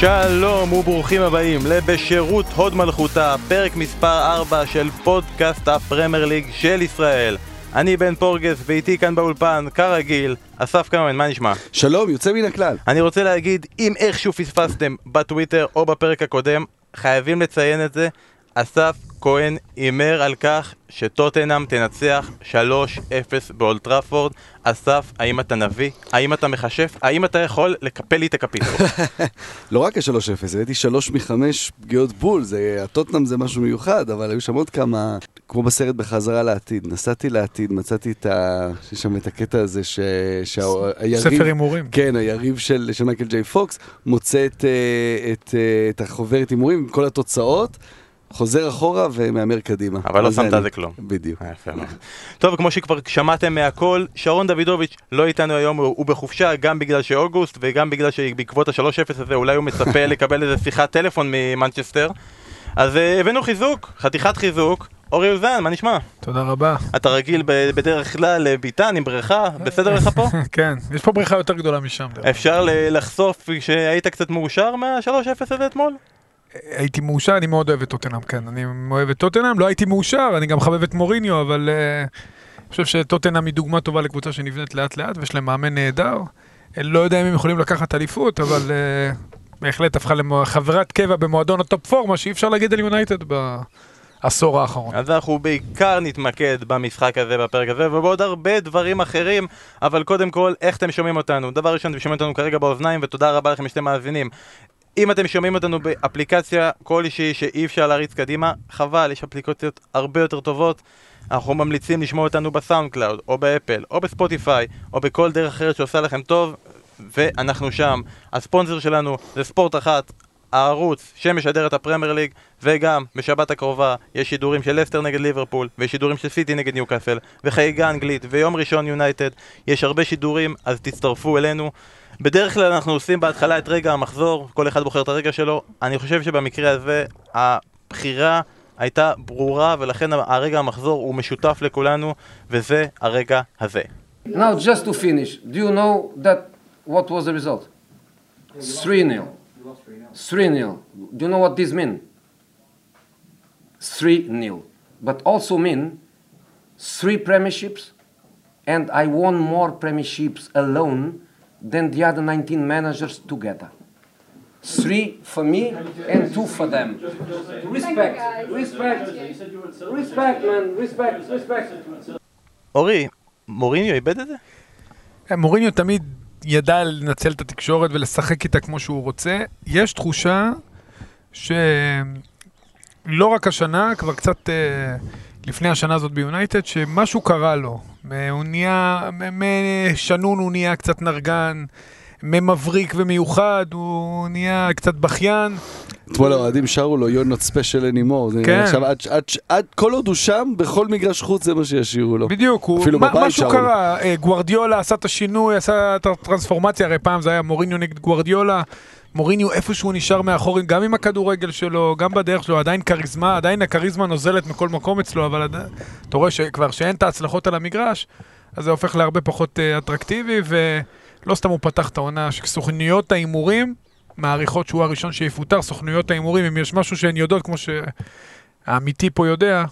שלום וברוכים הבאים לבשירות הוד מלכותה, פרק מספר 4 של פודקאסט הפרמייר ליג של ישראל. אני בן פורגס ואיתי כאן באולפן, כרגיל, אסף כמובן, מה נשמע? שלום, יוצא מן הכלל. אני רוצה להגיד, אם איכשהו פספסתם בטוויטר או בפרק הקודם, חייבים לציין את זה, אסף כהן הימר על כך שטוטנאם תנצח 3-0 באולד טראפורד. אסף, האם אתה נביא? האם אתה מכשף? האם אתה יכול לקפל לי את הקפיטו? לא רק ה-3-0, הייתי 3 מ-5 פגיעות בול, זה, הטוטנאם זה משהו מיוחד, אבל היו שם עוד כמה, כמו בסרט בחזרה לעתיד. נסעתי לעתיד, מצאתי את ה... יש שם את הקטע הזה ש... שהיריב... ספר הימורים. כן, היריב של, של מייקל ג'יי פוקס מוצא את, אה, את, אה, את החוברת הימורים עם כל התוצאות. חוזר אחורה ומהמר קדימה. אבל לא שמת. על זה כלום. בדיוק. אה. טוב, כמו שכבר שמעתם מהכל, שרון דוידוביץ' לא איתנו היום, הוא בחופשה גם בגלל שאוגוסט וגם בגלל שבעקבות ה-3-0 הזה אולי הוא מצפה לקבל איזה שיחת טלפון ממנצ'סטר. אז אה, הבאנו חיזוק, חתיכת חיזוק. אורי אוזן, מה נשמע? תודה רבה. אתה רגיל בדרך כלל לביתן עם בריכה, בסדר לך פה? כן, יש פה בריכה יותר גדולה משם. אפשר לחשוף שהיית קצת מאושר מה-3-0 הזה אתמול? הייתי מאושר, אני מאוד אוהב את טוטנאם, כן. אני אוהב את טוטנאם, לא הייתי מאושר, אני גם מחבב את מוריניו, אבל אה, אני חושב שטוטנאם היא דוגמה טובה לקבוצה שנבנית לאט לאט, ויש להם מאמן נהדר. אה, לא יודע אם הם יכולים לקחת אליפות, אבל אה, בהחלט הפכה לחברת קבע במועדון הטופ 4, מה שאי אפשר להגיד על יונייטד בעשור האחרון. אז אנחנו בעיקר נתמקד במשחק הזה, בפרק הזה, ובעוד הרבה דברים אחרים, אבל קודם כל, איך אתם שומעים אותנו? דבר ראשון, אתם שומעים אותנו כרגע באוזניים, ותודה רבה לכם שאתם מאזינים. אם אתם שומעים אותנו באפליקציה כלשהי שאי אפשר להריץ קדימה, חבל, יש אפליקציות הרבה יותר טובות. אנחנו ממליצים לשמוע אותנו בסאונד קלאוד, או באפל, או בספוטיפיי, או בכל דרך אחרת שעושה לכם טוב, ואנחנו שם. הספונסר שלנו זה ספורט אחת, הערוץ שמשדר את הפרמייר ליג, וגם בשבת הקרובה יש שידורים של לסטר נגד ליברפול, ויש שידורים של סיטי נגד ניוקאסל, וחגיגה אנגלית, ויום ראשון יונייטד, יש הרבה שידורים, אז תצטרפו אלינו. בדרך כלל אנחנו עושים בהתחלה את רגע המחזור, כל אחד בוחר את הרגע שלו. אני חושב שבמקרה הזה הבחירה הייתה ברורה, ולכן הרגע המחזור הוא משותף לכולנו, וזה הרגע הזה. Now, just to finish, do you know that what was the result? 3 0. 3 0. Do you know what this means? 3 0. But also mean three premierships, and I won more premierships alone than the other 19 managers together. Three for me and two for them. Respect, respect, respect, man, respect, respect. אורי, מוריניו איבד את זה? כן, מוריניו תמיד ידע לנצל את התקשורת ולשחק איתה כמו שהוא רוצה. יש תחושה שלא רק השנה, כבר קצת אה, לפני השנה הזאת ביונייטד, שמשהו קרה לו. הוא נהיה, משנון הוא נהיה קצת נרגן, ממבריק ומיוחד, הוא נהיה קצת בכיין. אתמול האוהדים שרו לו, you're not special anymore. כן. עכשיו, עד, עד, עד, כל עוד הוא שם, בכל מגרש חוץ זה מה שישירו לו. בדיוק, הוא, אפילו מה, בבית משהו. קרה, אה, גוורדיולה עשה את השינוי, עשה את הטרנספורמציה, הרי פעם זה היה מוריניו נגד גוורדיולה, מוריניו איפשהו נשאר מאחור, גם עם הכדורגל שלו, גם בדרך שלו, עדיין כריזמה, עדיין הכריזמה נוזלת מכל מקום אצלו, אבל עדיין- אתה רואה שכבר שאין את ההצלחות על המגרש, אז זה הופך להרבה פחות אה, אטרקטיבי, ולא סתם הוא פתח את העונה, שסוכניות ההימורים מעריכות שהוא הראשון שיפוטר, סוכנויות ההימורים, אם יש משהו שהן יודעות, כמו שהאמיתי פה יודע,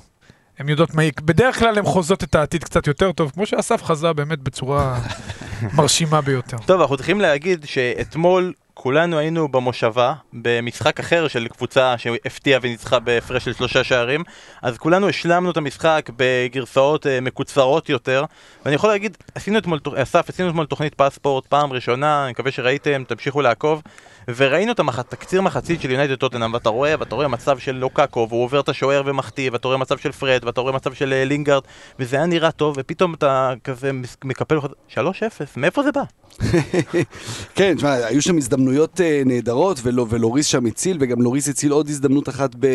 הן יודעות מה. בדרך כלל הן חוזות את העתיד קצת יותר טוב, כמו שאסף חזה באמת בצורה מרשימה ביותר. טוב, אנחנו צריכים להגיד שאתמול כולנו היינו במושבה, במשחק אחר של קבוצה שהפתיעה וניצחה בהפרש של שלושה שערים, אז כולנו השלמנו את המשחק בגרסאות אה, מקוצרות יותר, ואני יכול להגיד, עשינו אתמול, אסף, עשינו אתמול תוכנית פספורט פעם ראשונה, אני מקווה שראיתם, תמשיכו לעקוב, וראינו את המח... תקציר מחצית של יונייטד טוטנאם, ואתה רואה, ואתה רואה מצב של לוקאקו, והוא עובר את השוער ומחטיא, ואתה רואה מצב של פרד, ואתה רואה מצב של אה, לינגארד, וזה היה נראה טוב, ופתאום אתה כזה מקפל, 3-0, מאיפה זה בא? כן, תשמע, היו שם הזדמנויות אה, נהדרות, ולא, ולוריס שם הציל, וגם לוריס הציל עוד הזדמנות אחת ב,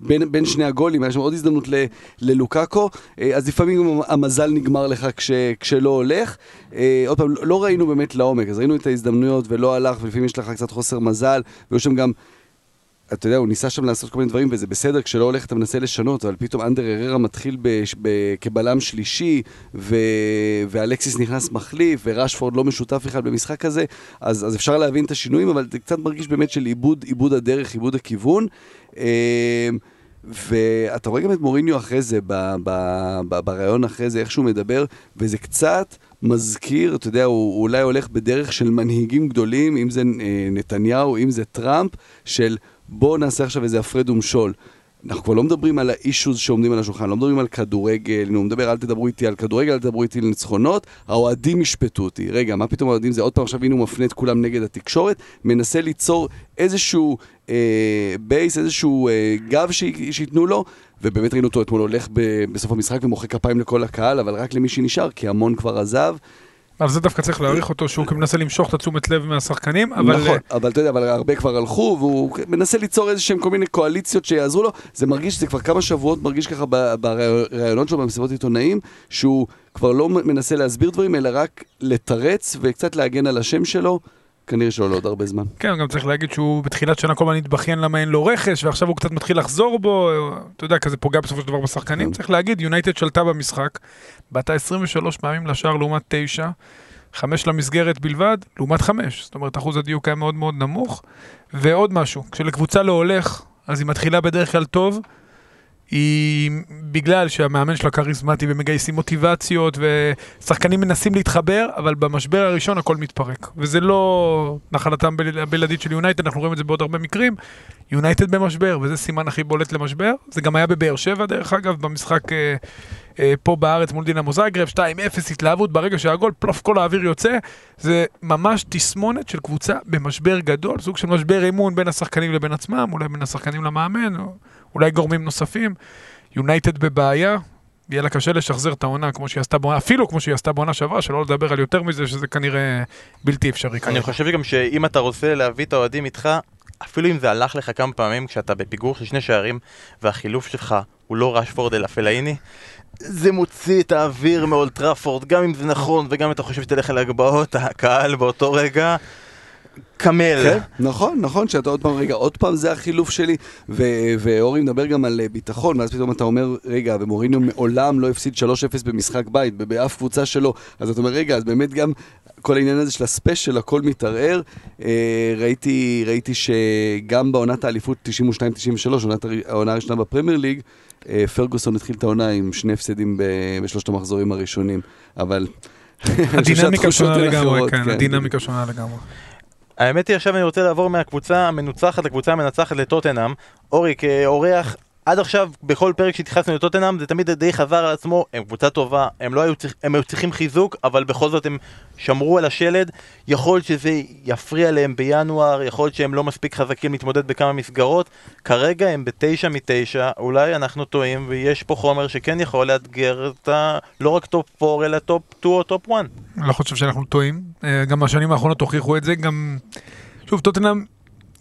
בין, בין שני הגולים, היה שם עוד הזדמנות ל, ללוקאקו, אה, אז לפעמים המזל נגמר לך כש, כשלא הולך. אה, עוד פעם, לא ראינו באמת לעומק, אז ראינו את ההזדמנויות ולא הלך, ולפעמים יש לך קצת חוסר מזל, והיו שם גם... אתה יודע, הוא ניסה שם לעשות כל מיני דברים, וזה בסדר, כשלא הולך אתה מנסה לשנות, אבל פתאום אנדר אררה מתחיל ב, ב, כבלם שלישי, ו, ואלקסיס נכנס מחליף, וראשפורד לא משותף בכלל במשחק הזה, אז, אז אפשר להבין את השינויים, אבל זה קצת מרגיש באמת של עיבוד, עיבוד הדרך, עיבוד הכיוון. אה, ואתה רואה גם את מוריניו אחרי זה, בריאיון אחרי זה, איך שהוא מדבר, וזה קצת מזכיר, אתה יודע, הוא, הוא אולי הולך בדרך של מנהיגים גדולים, אם זה אה, נתניהו, אם זה טראמפ, של בואו נעשה עכשיו איזה הפרד ומשול. אנחנו כבר לא מדברים על האישוז שעומדים על השולחן, לא מדברים על כדורגל, אני מדבר, אל תדברו איתי על כדורגל, אל תדברו איתי על ניצחונות, האוהדים ישפטו אותי. רגע, מה פתאום האוהדים זה עוד פעם עכשיו הנה הוא מפנה את כולם נגד התקשורת, מנסה ליצור איזשהו אה, בייס, איזשהו אה, גב שייתנו לו, ובאמת ראינו אותו אתמול הולך בסוף המשחק ומוחא כפיים לכל הקהל, אבל רק למי שנשאר, כי המון כבר עזב. על זה דווקא צריך להעריך אותו, שהוא מנסה למשוך את התשומת לב מהשחקנים, אבל... נכון, אבל אתה יודע, אבל הרבה כבר הלכו, והוא מנסה ליצור איזה שהם כל מיני קואליציות שיעזרו לו. זה מרגיש, זה כבר כמה שבועות מרגיש ככה בראיונות שלו, במסיבות עיתונאים, שהוא כבר לא מנסה להסביר דברים, אלא רק לתרץ וקצת להגן על השם שלו. כנראה שלא לעוד הרבה זמן. כן, גם צריך להגיד שהוא בתחילת שנה כל הזמן התבכיין למה אין לו רכש, ועכשיו הוא קצת מתחיל לחזור בו, אתה יודע, כזה פוגע בסופו של דבר בשחקנים. כן. צריך להגיד, יונייטד שלטה במשחק, בעטה 23 פעמים לשער לעומת 9, 5 למסגרת בלבד, לעומת 5. זאת אומרת, אחוז הדיוק היה מאוד מאוד נמוך. ועוד משהו, כשלקבוצה לא הולך, אז היא מתחילה בדרך כלל טוב, היא בגלל שהמאמן שלה כריזמטי ומגייסים מוטיבציות ושחקנים מנסים להתחבר, אבל במשבר הראשון הכל מתפרק. וזה לא נחלתם הבלעדית של יונייטד, אנחנו רואים את זה בעוד הרבה מקרים. יונייטד במשבר, וזה סימן הכי בולט למשבר. זה גם היה בבאר שבע, דרך אגב, במשחק אה, אה, פה בארץ מול דינמו זייגרב, 2-0 התלהבות, ברגע שהגול, פלוף, כל האוויר יוצא. זה ממש תסמונת של קבוצה במשבר גדול, סוג של משבר אמון בין השחקנים לבין עצמם, אולי בין השחקנים למאמן. או... אולי גורמים נוספים. יונייטד בבעיה, יהיה לה קשה לשחזר את העונה כמו שהיא עשתה בעונה, אפילו כמו שהיא עשתה בעונה שעברה, שלא לדבר על יותר מזה, שזה כנראה בלתי אפשרי. אני חושב גם שאם אתה רוצה להביא את האוהדים איתך, אפילו אם זה הלך לך כמה פעמים כשאתה בפיגור של שני שערים, והחילוף שלך הוא לא רשפורד אלא פלאיני, זה מוציא את האוויר מאולטראפורד, גם אם זה נכון וגם אם אתה חושב שתלך אל הגבעות, הקהל באותו רגע קמל. כן, נכון, נכון, שאתה עוד פעם, רגע, עוד פעם זה החילוף שלי, ואורי מדבר גם על אה, ביטחון, ואז פתאום אתה אומר, רגע, ומוריניו מעולם לא הפסיד 3-0 במשחק בית, באף קבוצה שלו, אז אתה אומר, רגע, אז באמת גם כל העניין הזה של הספיישל, הכל מתערער. אה, ראיתי, ראיתי שגם בעונת האליפות 92-93, העונה הראשונה בפרמייר ליג, אה, פרגוסון התחיל את העונה עם שני הפסדים בשלושת המחזורים הראשונים, אבל... הדינמיקה שונה לגמרי, כן, כן, הדינמיקה שונה לגמרי. האמת היא עכשיו אני רוצה לעבור מהקבוצה המנוצחת לקבוצה המנצחת לטוטנאם. אורי, כאורח עד עכשיו, בכל פרק שהתייחסנו לטוטנאם, זה תמיד די חזר על עצמו, הם קבוצה טובה, הם לא היו, צריכים, הם היו צריכים חיזוק, אבל בכל זאת הם שמרו על השלד. יכול להיות שזה יפריע להם בינואר, יכול להיות שהם לא מספיק חזקים להתמודד בכמה מסגרות. כרגע הם בתשע מתשע, אולי אנחנו טועים, ויש פה חומר שכן יכול לאתגר את ה... לא רק טופ 4, אלא טופ 2 או טופ 1. אני לא חושב שאנחנו טועים. אה, גם בשנים האחרונות הוכיחו את זה, גם... שוב, טוטנאם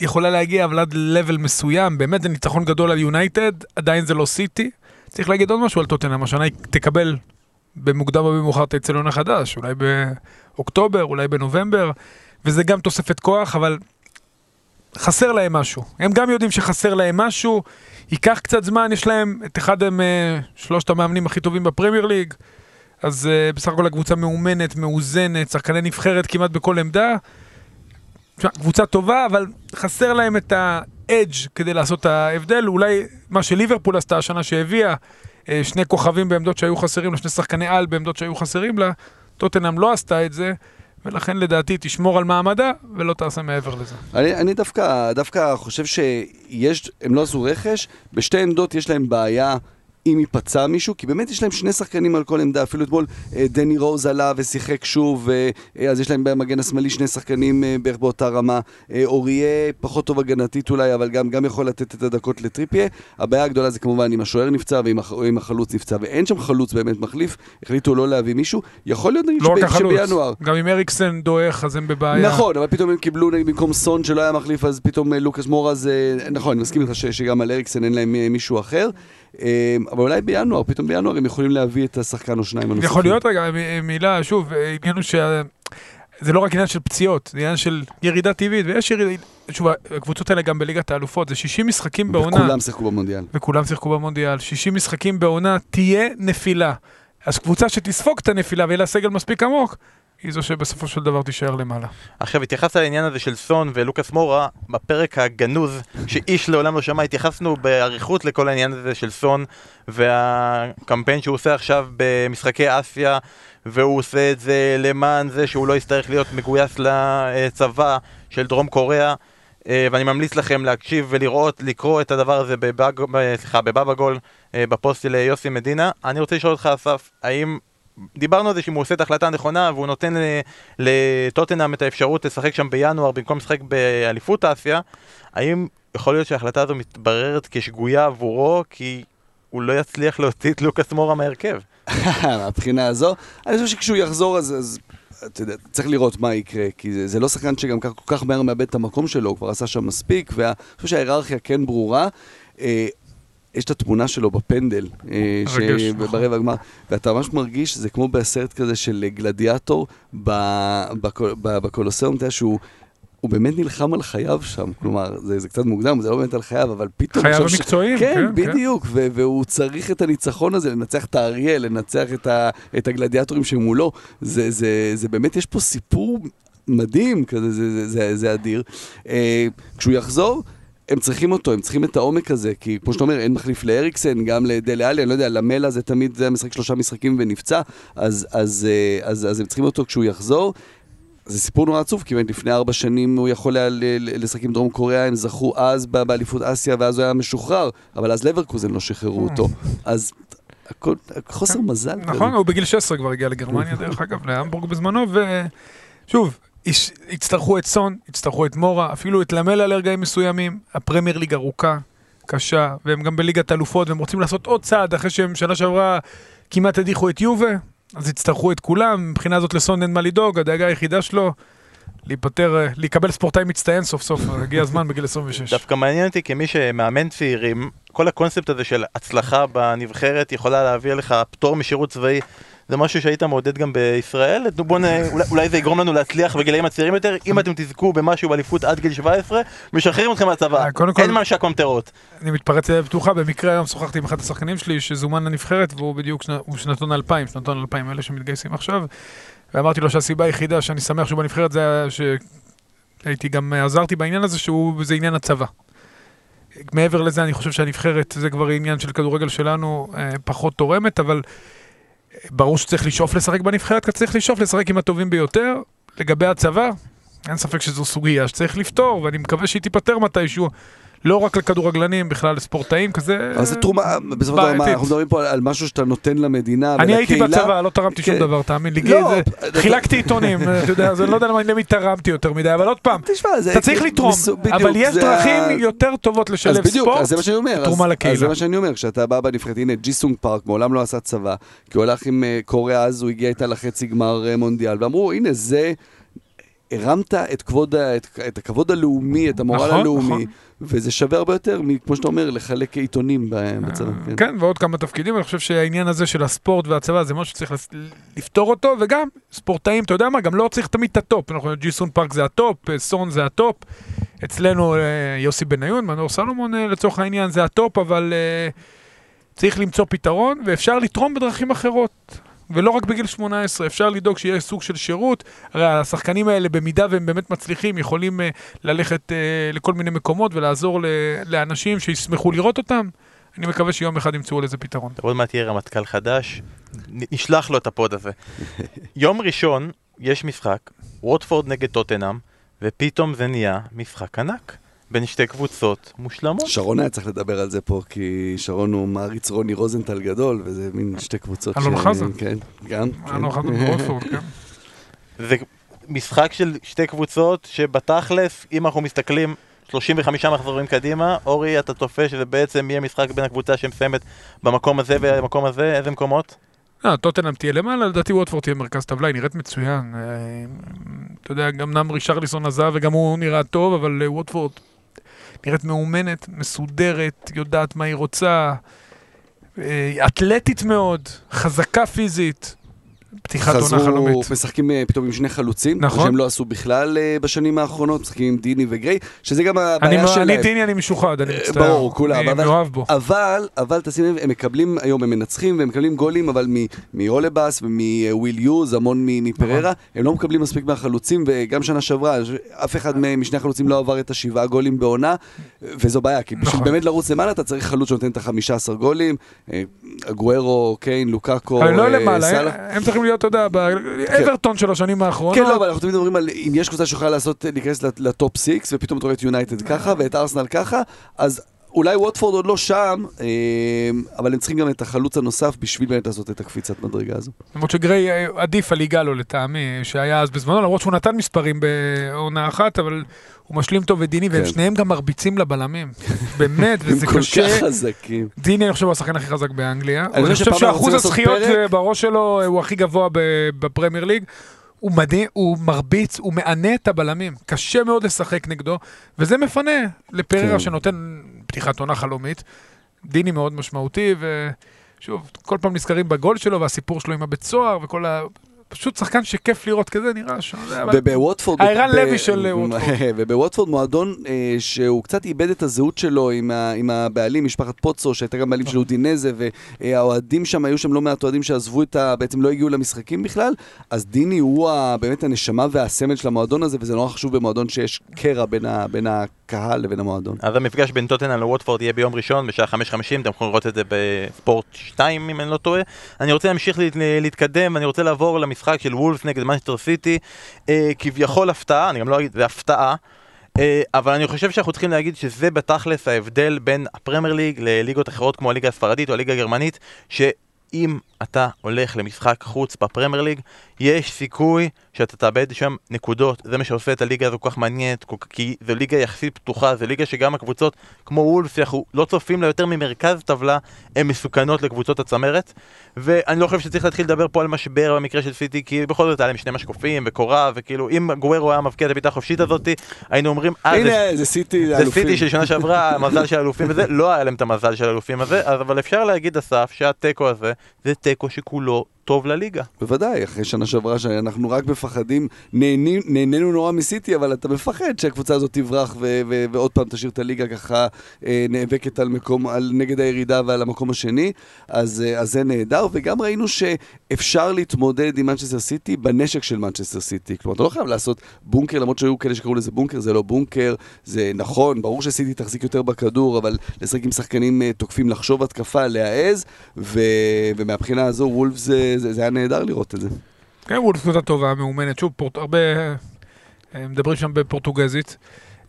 יכולה להגיע אבל עד לבל מסוים, באמת זה ניצחון גדול על יונייטד, עדיין זה לא סיטי. צריך להגיד עוד משהו על טוטנאם, השנה היא תקבל במוקדם או במאוחר את האצטדיון החדש, אולי באוקטובר, אולי בנובמבר, וזה גם תוספת כוח, אבל חסר להם משהו. הם גם יודעים שחסר להם משהו, ייקח קצת זמן, יש להם את אחד הם שלושת המאמנים הכי טובים בפרמייר ליג, אז uh, בסך הכל הקבוצה מאומנת, מאוזנת, שחקני נבחרת כמעט בכל עמדה. קבוצה טובה, אבל חסר להם את האדג' כדי לעשות את ההבדל. אולי מה שליברפול עשתה השנה שהביאה אה, שני כוכבים בעמדות שהיו חסרים לה, שני שחקני על בעמדות שהיו חסרים לה, טוטנאם לא עשתה את זה. ולכן לדעתי תשמור על מעמדה ולא תעשה מעבר לזה. אני, אני דווקא, דווקא חושב שיש, הם לא עשו רכש, בשתי עמדות יש להם בעיה אם ייפצע מישהו, כי באמת יש להם שני שחקנים על כל עמדה, אפילו אתמול אה, דני רוז עלה ושיחק שוב, אה, אז יש להם במגן השמאלי שני שחקנים אה, בערך באותה רמה. אוריה פחות טוב הגנתית אולי, אבל גם, גם יכול לתת את הדקות לטריפיה. הבעיה הגדולה זה כמובן אם השוער נפצע ואם החלוץ נפצע, ואין שם חלוץ באמת מחליף, החליטו לא להביא מישהו. יכול להיות נגיד לא שב, שבינואר... גם אם אריקסן דועך אז הם בבעיה. נכון, אבל פתאום הם קיבלו נגיד במקום סון שלא היה מחליף, אז פתאום לוקאס מורז, נכון, אני מסכים איתך שגם על אריקסן אין להם מישהו אחר. אמ, אבל אולי בינואר, פתאום בינואר הם יכולים להביא את השחקן או שניים הנוספים. יכול להיות רגע, מילה, שוב, העניין הוא שה... זה לא רק עניין של פציעות, זה עניין של ירידה טבעית, ויש ירידה, שוב, הקבוצות האלה גם בליגת האלופות, זה 60 משחקים בעונה, וכולם שיחקו במונדיאל. וכולם שיחקו במונדיאל, 60 משחקים בעונה, תהיה נפילה. אז קבוצה שתספוג את הנפילה ויהיה לה סגל מספיק עמוק, היא זו שבסופו של דבר תישאר למעלה. עכשיו, התייחסת לעניין הזה של סון ולוקאס מורה בפרק הגנוז, שאיש לעולם לא שמע, התייחסנו באריכות לכל העניין הזה של סון והקמפיין שהוא עושה עכשיו במשחקי אסיה, והוא עושה את זה למען זה שהוא לא יצטרך להיות מגויס לצבא של דרום קוריאה. אה, ואני ממליץ לכם להקשיב ולראות, לקרוא את הדבר הזה בבאג, ב- סליחה, בבאבא גול, אה, בפוסט של יוסי מדינה. אני רוצה לשאול אותך, אסף, האם דיברנו על זה שאם הוא עושה את ההחלטה הנכונה והוא נותן לטוטנאם את האפשרות לשחק שם בינואר במקום לשחק באליפות אסיה, האם יכול להיות שההחלטה הזו מתבררת כשגויה עבורו כי הוא לא יצליח להוציא את לוקאס מורה מההרכב? מהבחינה הזו, אני חושב שכשהוא יחזור אז... אז... אתה יודע, צריך לראות מה יקרה, כי זה, זה לא שחקן שגם כל כך מהר מאבד את המקום שלו, הוא כבר עשה שם מספיק, ואני חושב שההיררכיה כן ברורה. אה, יש את התמונה שלו בפנדל, אה, ש- נכון. ברבע הגמר, ואתה ממש מרגיש שזה כמו בסרט כזה של גלדיאטור ב- בקול- בקולוסיאום, אתה יודע שהוא... הוא באמת נלחם על חייו שם, כלומר, זה, זה קצת מוקדם, זה לא באמת על חייו, אבל פתאום... חייו עכשיו ש- המקצועיים, כן, כן, כן. בדיוק, ו- והוא צריך את הניצחון הזה, לנצח את האריה, לנצח את, ה- את הגלדיאטורים שמולו. זה, זה, זה באמת, יש פה סיפור מדהים כזה, זה, זה, זה, זה אדיר. אה, כשהוא יחזור... הם צריכים אותו, הם צריכים את העומק הזה, כי כמו שאתה אומר, אין מחליף לאריקסן, גם לדלה עלי, אני לא יודע, למלה זה תמיד, זה היה משחק שלושה משחקים ונפצע, אז, אז, אה, אז, אז הם צריכים אותו כשהוא יחזור. זה סיפור נורא עצוב, כי לפני ארבע שנים הוא יכול היה לשחק עם דרום קוריאה, הם זכו אז באליפות אסיה, ואז הוא היה משוחרר, אבל אז לברקוזן לא שחררו אותו. אז הכל, חוסר מזל. כזה. נכון, הוא בגיל 16 כבר הגיע לגרמניה, דרך אגב, להמבורג בזמנו, ושוב, יצטרכו את סון, יצטרכו את מורה, אפילו את למלה לרגעים מסוימים. הפרמייר ליג ארוכה, קשה, והם גם בליגת אלופות, והם רוצים לעשות עוד צעד אחרי שהם שנה שעברה כמעט הדיחו את יובה, אז יצטרכו את כולם. מבחינה הזאת לסון אין מה לדאוג, הדאגה היחידה שלו, להיפטר, אה, לקבל ספורטאי מצטיין סוף סוף, הגיע הזמן בגיל 26. דווקא מעניין אותי כמי שמאמן צעירים, כל הקונספט הזה של הצלחה בנבחרת יכולה להביא לך פטור משירות צבאי. זה משהו שהיית מעודד גם בישראל? בוא נ... אולי, אולי זה יגרום לנו להצליח בגילאים הצעירים יותר, אם אתם תזכו במשהו באליפות עד גיל 17, משחררים אתכם מהצבא. אה, אין ממשק ממטרות. אני מתפרץ לדלת פתוחה, במקרה היום שוחחתי עם אחד השחקנים שלי שזומן לנבחרת והוא בדיוק שנה, הוא שנתון 2000, שנתון 2000, אלה שמתגייסים עכשיו. ואמרתי לו שהסיבה היחידה שאני שמח שהוא בנבחרת זה שהייתי גם עזרתי בעניין הזה שהוא, זה עניין הצבא. מעבר לזה אני חושב שהנבחרת זה כבר עניין של כדורגל שלנו אה, פחות תורמת, אבל ברור שצריך לשאוף לשחק בנבחרת, כי צריך לשאוף לשחק עם הטובים ביותר. לגבי הצבא, אין ספק שזו סוגיה שצריך לפתור, ואני מקווה שהיא תיפתר מתישהו. לא רק לכדורגלנים, בכלל לספורטאים, כזה... אבל זה תרומה, בסופו של דבר. אנחנו מדברים פה על משהו שאתה נותן למדינה אני הייתי ולקהילה. בצבא, לא תרמתי שום כן. דבר, תאמין לי. לא, אתה- חילקתי עיתונים, אתה יודע, אז אני לא יודע למי תרמתי יותר מדי, אבל עוד פעם. אתה צריך לתרום, אבל יש דרכים יותר טובות אז לשלב ספורט. אז. תרומה אז- לקהילה. אז זה מה שאני אומר, כשאתה בא בנבחרת, הנה, ג'יסונג פארק מעולם לא עשה צבא, כי הוא הלך עם אה, קוריאה אז, הוא הגיע איתה לחצי גמר אה, מונדיאל, ואמרו, הנה, זה... הרמת את, כבוד, את, את הכבוד הלאומי, את המורל נכון, הלאומי, נכון. וזה שווה הרבה יותר, כמו שאתה אומר, לחלק עיתונים ב- בצבא. כן. כן, ועוד כמה תפקידים, אני חושב שהעניין הזה של הספורט והצבא זה משהו שצריך לפתור אותו, וגם ספורטאים, אתה יודע מה, גם לא צריך תמיד את הטופ, אנחנו ג'יסון פארק זה הטופ, אה, סון זה הטופ, אצלנו אה, יוסי בניון, מנור סלומון אה, לצורך העניין זה הטופ, אבל אה, צריך למצוא פתרון, ואפשר לתרום בדרכים אחרות. ולא רק בגיל 18, אפשר לדאוג שיהיה סוג של שירות. הרי השחקנים האלה, במידה והם באמת מצליחים, יכולים אה, ללכת אה, לכל מיני מקומות ולעזור ל- לאנשים שישמחו לראות אותם. אני מקווה שיום אחד ימצאו לזה פתרון. עוד מעט יהיה רמטכ"ל חדש, נשלח לו את ה pod הזה. יום ראשון יש משחק, ווטפורד נגד טוטנאם, ופתאום זה נהיה משחק ענק. בין שתי קבוצות מושלמות. שרון היה צריך לדבר על זה פה, כי שרון הוא מעריץ רוני רוזנטל גדול, וזה מין שתי קבוצות אלון חזן. כן, גם. היה לו אחד כן. בוודפורד, כן. זה משחק של שתי קבוצות שבתכלס, אם אנחנו מסתכלים 35 מחזורים קדימה, אורי, אתה צופה שזה בעצם יהיה משחק בין הקבוצה שמסיימת במקום הזה והמקום הזה, איזה מקומות? אה, טוטנאם תהיה למעלה, לדעתי ווטפורד תהיה מרכז טבלה, היא נראית מצוין. אה, אתה יודע, גם אמנם רישרליסון עזב וגם הוא נראה טוב, אבל אה, ווטפורד נראית מאומנת, מסודרת, יודעת מה היא רוצה, אה, אתלטית מאוד, חזקה פיזית. פתיחת עונה חזרו, חלומית. משחקים אה, פתאום עם שני חלוצים, נכון. שהם לא עשו בכלל אה, בשנים האחרונות, משחקים עם דיני וגריי, שזה גם אני הבעיה אני שלהם. דיני, אני משוחד, אני אה, מצטער. ברור, כולם, אני אבל- מאוהב בו. אבל, אבל תשים לב, הם מקבלים, היום הם מנצחים והם מקבלים גולים, אבל מהולבאס ומוויל יוז, המון מפריירה, נכון. הם לא מקבלים מספיק מהחלוצים, וגם שנה שעברה, אף אחד משני החלוצים לא עבר את השבעה גולים בעונה, וזו בעיה, כי בשביל נכון. באמת לרוץ למעלה אתה צריך חלוץ שנותן את החמישה עשר גולים, אגוארו, קיין, לוקאקו, לא סאלח. צריכים להיות, אתה יודע, האברטון של השנים האחרונות. כן, לא, אבל אנחנו תמיד מדברים על אם יש קבוצה שיכולה לעשות, להיכנס לט- לטופ 6, ופתאום אתה רואה את יונייטד ככה, ואת ארסנל ככה, אז אולי ווטפורד עוד לא שם, אה, אבל הם צריכים גם את החלוץ הנוסף בשביל באמת לעשות את הקפיצת מדרגה הזו. למרות שגריי אה, עדיף על יגאלו לטעמי, שהיה אז בזמנו, למרות שהוא נתן מספרים בעונה אחת, אבל הוא משלים טוב ודיני, והם כן. שניהם גם מרביצים לבלמים. באמת, וזה הם כל קשה. כך חזקים. דיני, אני חושב, הוא השחקן הכי חזק באנגליה. אני חושב שאחוז הזכיות. אה, בראש שלו אה, הוא הכי גבוה בפרמייר ליג. הוא מדהים, הוא מרביץ, הוא מענה את הבלמים. קשה מאוד לשחק נגדו, וזה מפנה לפררה כן. שנותן פתיחת עונה חלומית. דיני מאוד משמעותי, ושוב, כל פעם נזכרים בגול שלו והסיפור שלו עם הבית סוהר וכל ה... פשוט שחקן שכיף לראות כזה, נראה ש... אבל- ובווטפורד... הערן לוי של אה, ווטפורד. ובווטפורד מועדון אה, שהוא קצת איבד את הזהות שלו עם, הבעלים, משפחת פוצו, שהייתה גם בעלים של אודינזה, והאוהדים שם, היו שם לא מעט אוהדים שעזבו את ה... בעצם לא הגיעו למשחקים בכלל, אז דיני הוא באמת הנשמה והסמל של המועדון הזה, וזה נורא חשוב במועדון שיש קרע בין, ה, הקהל לבין המועדון. אז המפגש בין טוטנאם לווטפורד יהיה ביום ראשון בשעה 5:50, אתם יכולים לראות את זה בספורט 2 אם אני לא טועה. אני רוצה להמשיך להת- להתקדם, אני רוצה לעבור למשחק של וולף נגד מנצ'סטר סיטי. אה, כביכול הפתעה, אני גם לא אגיד, זה הפתעה. אה, אבל אני חושב שאנחנו צריכים להגיד שזה בתכלס ההבדל בין הפרמייר ליג לליגות אחרות כמו הליגה הספרדית או הליגה הגרמנית, שאם אתה הולך למשחק חוץ בפרמייר ליג, יש סיכוי שאתה תאבד שם נקודות. זה מה שעושה את הליגה הזו כל כך מעניינת, כי זו ליגה יחסית פתוחה, זו ליגה שגם הקבוצות כמו וולף, שאנחנו לא צופים לה יותר ממרכז טבלה, הן מסוכנות לקבוצות הצמרת. ואני לא חושב שצריך להתחיל לדבר פה על משבר במקרה של סיטי, כי בכל זאת היה להם שני משקופים וקורה, וכאילו אם גוורו היה מבקיע את הבעיטה החופשית הזאת, היינו אומרים, אה, הנה, זה סיטי, זה זה אלופים. סיטי של שנה שעברה, המזל של האלופים וזה, לא היה להם את המזל של האלופים הזה, אז- אבל אפשר להגיד אסף שהתיקו הזה זה תיקו שכולו טוב לליגה. בוודאי, אחרי שנה שעברה שאנחנו רק מפחדים, נהנינו נורא מסיטי, אבל אתה מפחד שהקבוצה הזאת תברח ו- ו- ועוד פעם תשאיר את הליגה ככה אה, נאבקת על מקום, על נגד הירידה ועל המקום השני, אז, אה, אז זה נהדר, וגם ראינו שאפשר להתמודד עם מנצ'סטר סיטי בנשק של מנצ'סטר סיטי. כלומר, אתה לא חייב לעשות בונקר, למרות שהיו כאלה שקראו לזה בונקר, זה לא בונקר, זה נכון, ברור שסיטי תחזיק יותר בכדור, אבל לשחק עם שחקנים אה, תוקפים, לחשוב התקפה, להעז, ו- ומהבחינה הזו וולף זה, זה, זה היה נהדר לראות את זה. כן, וולף קבוצה טובה, מאומנת. שוב, פורט... הרבה... אה, מדברים שם בפורטוגזית.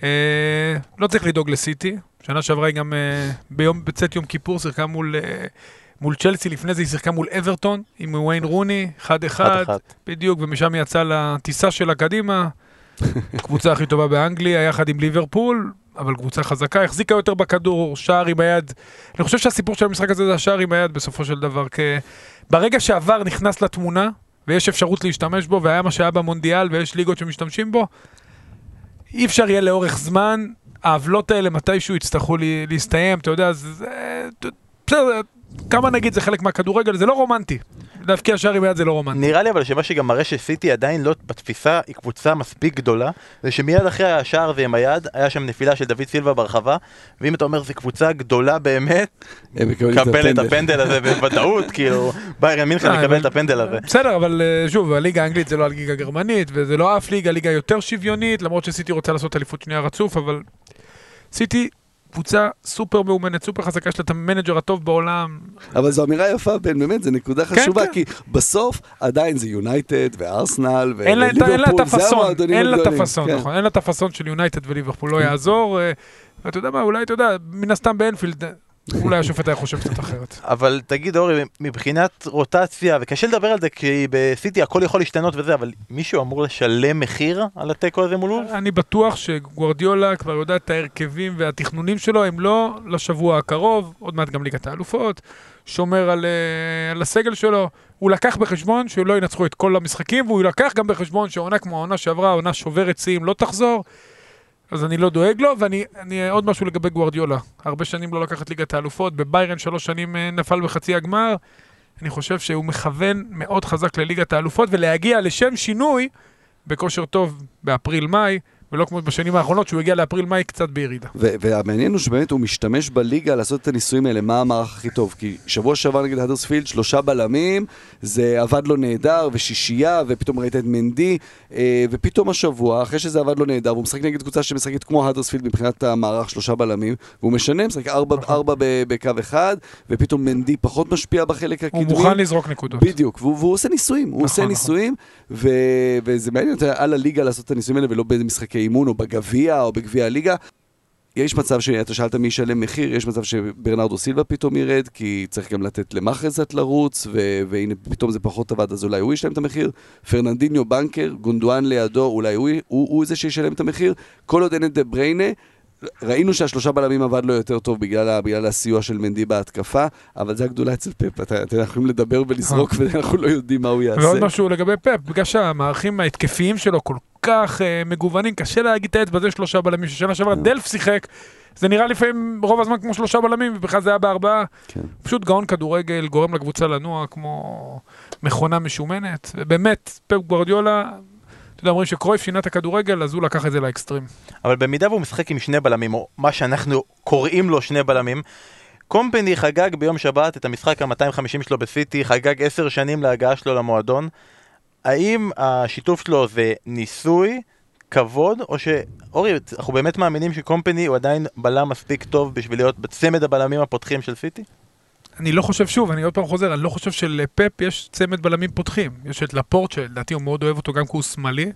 אה, לא צריך לדאוג לסיטי. שנה שעברה היא גם אה, ביום, בצאת יום כיפור שיחקה מול, אה, מול צ'לסי, לפני זה היא שיחקה מול אברטון, עם וויין רוני, 1-1, אחת-אחת. בדיוק, ומשם היא יצאה לטיסה שלה קדימה. קבוצה הכי טובה באנגליה, יחד עם ליברפול, אבל קבוצה חזקה, החזיקה יותר בכדור, שער עם היד. אני חושב שהסיפור של המשחק הזה זה השער עם היד בסופו של דבר. כי ברגע שעבר נכנס לתמונה, ויש אפשרות להשתמש בו, והיה מה שהיה במונדיאל, ויש ליגות שמשתמשים בו, אי אפשר יהיה לאורך זמן, העוולות האלה מתישהו יצטרכו להסתיים, אתה יודע. זה בסדר, כמה נגיד זה חלק מהכדורגל, זה לא רומנטי. להבקיע שער עם היד זה לא רומנטי. נראה לי אבל שמה שגם מראה שסיטי עדיין לא בתפיסה היא קבוצה מספיק גדולה זה שמיד אחרי השער הזה עם היד היה שם נפילה של דוד סילבה ברחבה ואם אתה אומר זו קבוצה גדולה באמת קבל את הפנדל הזה בוודאות כאילו ביירן מינכן אה, יקבל את הפנדל הזה בסדר, אבל אה, שוב, הליגה האנגלית זה לא הליגה הגרמנית, וזה לא אף ליגה, ליגה יותר שוויונית, למרות שסיטי רוצה לעשות אליפות שנייה רצוף, אבל סיטי קבוצה סופר מאומנת, סופר חזקה, יש לה את המנג'ר הטוב בעולם. אבל זו אמירה יפה, בן, באמת, זו נקודה חשובה, כן. כי בסוף עדיין זה יונייטד וארסנל וליברפול, זה המועדונים אין לה את הגדולים. הפאסון, כן. נכון, אין לה את הפאסון של יונייטד וליברפול, לא יעזור. אה, ואתה יודע מה, אולי, אתה יודע, מן הסתם באנפילד, אה, אולי השופט היה חושב קצת אחרת. אבל תגיד אורי מבחינת רוטציה וקשה לדבר על זה כי בסיטי הכל יכול להשתנות וזה אבל מישהו אמור לשלם מחיר על התיקו הזה מול וולף? אני בטוח שגוורדיולה כבר יודע את ההרכבים והתכנונים שלו, הם לא לשבוע הקרוב, עוד מעט גם ליגת האלופות, שומר על, אה, על הסגל שלו. הוא לקח בחשבון שלא ינצחו את כל המשחקים, והוא לקח גם בחשבון שעונה כמו העונה שעברה, עונה שוברת שיאים, לא תחזור. אז אני לא דואג לו, ואני אני, עוד משהו לגבי גוורדיולה. הרבה שנים לא לקח את ליגת האלופות, בביירן שלוש שנים אה, נפל בחצי הגמר. אני חושב שהוא מכוון מאוד חזק לליגת האלופות, ולהגיע לשם שינוי בכושר טוב באפריל-מאי, ולא כמו בשנים האחרונות, שהוא הגיע לאפריל-מאי קצת בירידה. והמעניין הוא שבאמת הוא משתמש בליגה לעשות את הניסויים האלה, מה המערך הכי טוב. כי שבוע שעבר נגד האדרספילד, שלושה בלמים, זה עבד לו נהדר, ושישייה, ופתאום ראית את מנדי, אה, ופתאום השבוע, אחרי שזה עבד לו נהדר, והוא משחק נגד קבוצה שמשחקת כמו האדרספילד מבחינת המערך שלושה בלמים, והוא משנה, משחק ארבע, נכון. ארבע בקו אחד, ופתאום מנדי פחות משפיע בחלק הקדמי. הוא מוכן לזרוק נקודות. בדיוק, והוא, והוא עושה ניסויים, הוא נכון, עושה נכון. ניסויים, ו, וזה מעניין על הליגה לעשות את הניסויים האלה, ולא באיזה משחקי אימון או בגביע או בגביע הליגה. יש מצב שאתה שאלת מי ישלם מחיר, יש מצב שברנרדו סילבה פתאום ירד, כי צריך גם לתת למאחז קצת לרוץ, ו- והנה פתאום זה פחות עבד, אז אולי הוא ישלם את המחיר. פרננדיניו בנקר, גונדואן לידו, אולי הוא, הוא, הוא זה שישלם את המחיר. כל עוד אין את דה בריינה, ראינו שהשלושה בלמים עבד לו יותר טוב בגלל, ה- בגלל הסיוע של מנדי בהתקפה, אבל זה הגדולה אצל אתה, אנחנו יכולים לדבר ולזרוק ואנחנו לא יודעים מה הוא יעשה. ועוד משהו לגבי פפ, בגלל שהמערכים ההתקפיים שלו כל כך uh, מגוונים, קשה להגיד את האצבע, זה שלושה בלמים ששנה שעברה דלף שיחק, זה נראה לפעמים רוב הזמן כמו שלושה בלמים, ובכלל זה היה בארבעה. כן. פשוט גאון כדורגל, גורם לקבוצה לנוע כמו מכונה משומנת, ובאמת, פפ גוורדיולה, אתה יודע, אומרים שקרויף שינה את הכדורגל, אז הוא לקח את זה לאקסטרים. אבל במידה והוא משחק עם שני בלמים, או מה שאנחנו קוראים לו שני בלמים, קומפני חגג ביום שבת את המשחק ה-250 שלו בסיטי, חגג עשר שנים להגעה שלו למועדון. האם השיתוף שלו זה ניסוי, כבוד, או ש... אורי, אנחנו באמת מאמינים שקומפני הוא עדיין בלם מספיק טוב בשביל להיות בצמד הבלמים הפותחים של סיטי? אני לא חושב, שוב, אני עוד פעם חוזר, אני לא חושב שלפפ יש צמד בלמים פותחים. יש את לפורט, שלדעתי הוא מאוד אוהב אותו גם כי הוא שמאלי,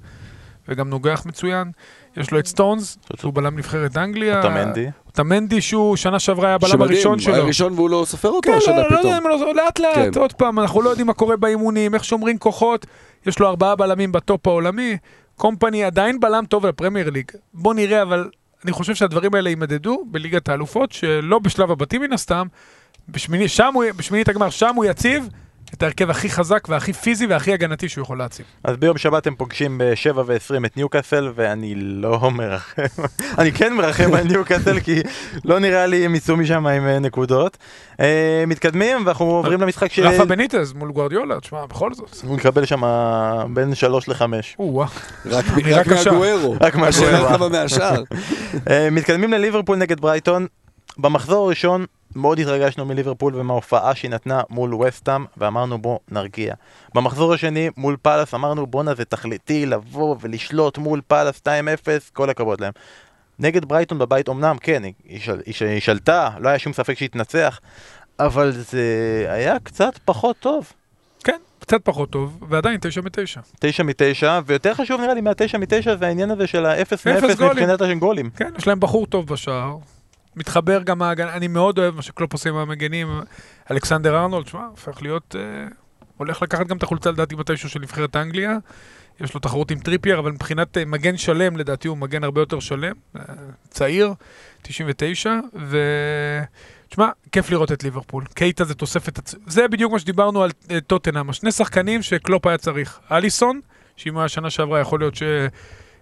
וגם נוגח מצוין. יש לו את סטונס, שהוא בלם נבחרת אנגליה. אוטמנדי. אוטמנדי שהוא שנה שעברה היה הבלם שמדהים, הראשון שלו. היה ראשון והוא לא סופר אותו כן, השנה לא, לא פתאום. יודע, אם לא- לאט לאט, כן. עוד פעם, אנחנו לא יודעים מה קורה באימונים, איך שומרים כוחות, יש לו ארבעה בלמים בטופ העולמי, קומפני עדיין בלם טוב לפרמייר ליג. בוא נראה, אבל אני חושב שהדברים האלה יימדדו בליגת האלופות, שלא בשלב הבתים מן הסתם, בשמיני, שם הוא, בשמינית הגמר, שם הוא יציב את ההרכב הכי חזק והכי פיזי והכי הגנתי שהוא יכול להציב. אז ביום שבת הם פוגשים ב-7 ו-20 את ניוקאסל, ואני לא מרחם. אני כן מרחם על ניוקאסל, כי לא נראה לי הם יצאו משם עם אה, נקודות. אה, מתקדמים, ואנחנו עוברים למשחק של... רפה בניטז מול גוארדיולה, תשמע, בכל זאת. הוא מקבל שם בין 3 ל-5. או-אה. רק. מהגוארו. רק מהגוארו. אה, מתקדמים לליברפול נגד ברייטון. במחזור הראשון מאוד התרגשנו מליברפול ומההופעה שהיא נתנה מול ווסטהאם ואמרנו בוא נרגיע. במחזור השני מול פאלאס אמרנו בואנה זה תכליתי לבוא ולשלוט מול פאלאס 2-0 כל הכבוד להם. נגד ברייטון בבית אמנם כן היא, של, היא, היא שלטה לא היה שום ספק שהיא תנצח אבל זה היה קצת פחות טוב. כן, קצת פחות טוב, ועדיין תשע מתשע. תשע מתשע ויותר חשוב נראה לי מהתשע מתשע זה העניין הזה של האפס אפס מאפס גולים. מבחינת הגולים. כן, יש להם בחור טוב בשער. מתחבר גם ההגנה, אני מאוד אוהב מה שקלופ עושה עם המגנים. אלכסנדר ארנולד, שמע, הופך להיות... אה, הולך לקחת גם את החולצה לדעתי מתישהו של נבחרת אנגליה. יש לו תחרות עם טריפייר, אבל מבחינת אה, מגן שלם, לדעתי הוא מגן הרבה יותר שלם. אה, צעיר, 99, ו... תשמע, כיף לראות את ליברפול. קייטה זה תוספת... הצ... זה בדיוק מה שדיברנו על אה, טוטנאם. השני שחקנים שקלופ היה צריך. אליסון, שאם הוא היה שנה שעברה יכול להיות ש...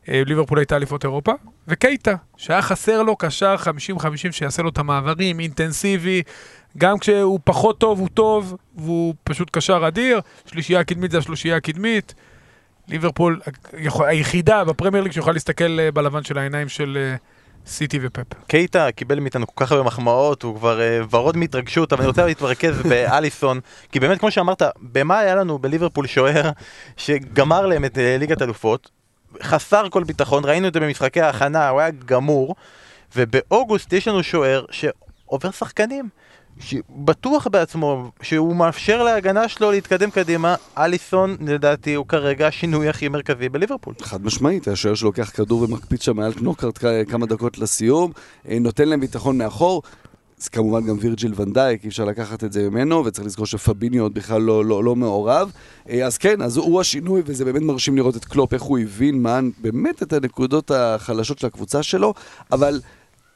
אה, ליברפול הייתה אליפות אירופה, וקייטה, שהיה חסר לו קשר 50-50 שיעשה לו את המעברים, אינטנסיבי, גם כשהוא פחות טוב הוא טוב, והוא פשוט קשר אדיר, שלישייה הקדמית זה השלישייה הקדמית. ליברפול היחידה בפרמייר ליג שיכולה להסתכל אה, בלבן של העיניים של אה, סיטי ופפ. קייטה קיבל מאיתנו כל כך הרבה מחמאות, הוא כבר uh, ורוד מהתרגשות, אבל אני רוצה להתרכז באליסון, כי באמת כמו שאמרת, במה היה לנו בליברפול שוער שגמר להם את uh, ליגת אלופות, חסר כל ביטחון, ראינו את זה במשחקי ההכנה, הוא היה גמור, ובאוגוסט יש לנו שוער שעובר שחקנים. שבטוח בעצמו, שהוא מאפשר להגנה שלו להתקדם קדימה, אליסון לדעתי הוא כרגע השינוי הכי מרכזי בליברפול. חד משמעית, השוער שלוקח כדור ומקפיץ שם מעל קנוקרט כמה דקות לסיום, אה, נותן להם ביטחון מאחור. זה כמובן גם וירג'יל ונדייק, אי אפשר לקחת את זה ממנו, וצריך לזכור שפביניו עוד בכלל לא, לא, לא מעורב. אה, אז כן, אז הוא השינוי, וזה באמת מרשים לראות את קלופ, איך הוא הבין מה באמת את הנקודות החלשות של הקבוצה שלו, אבל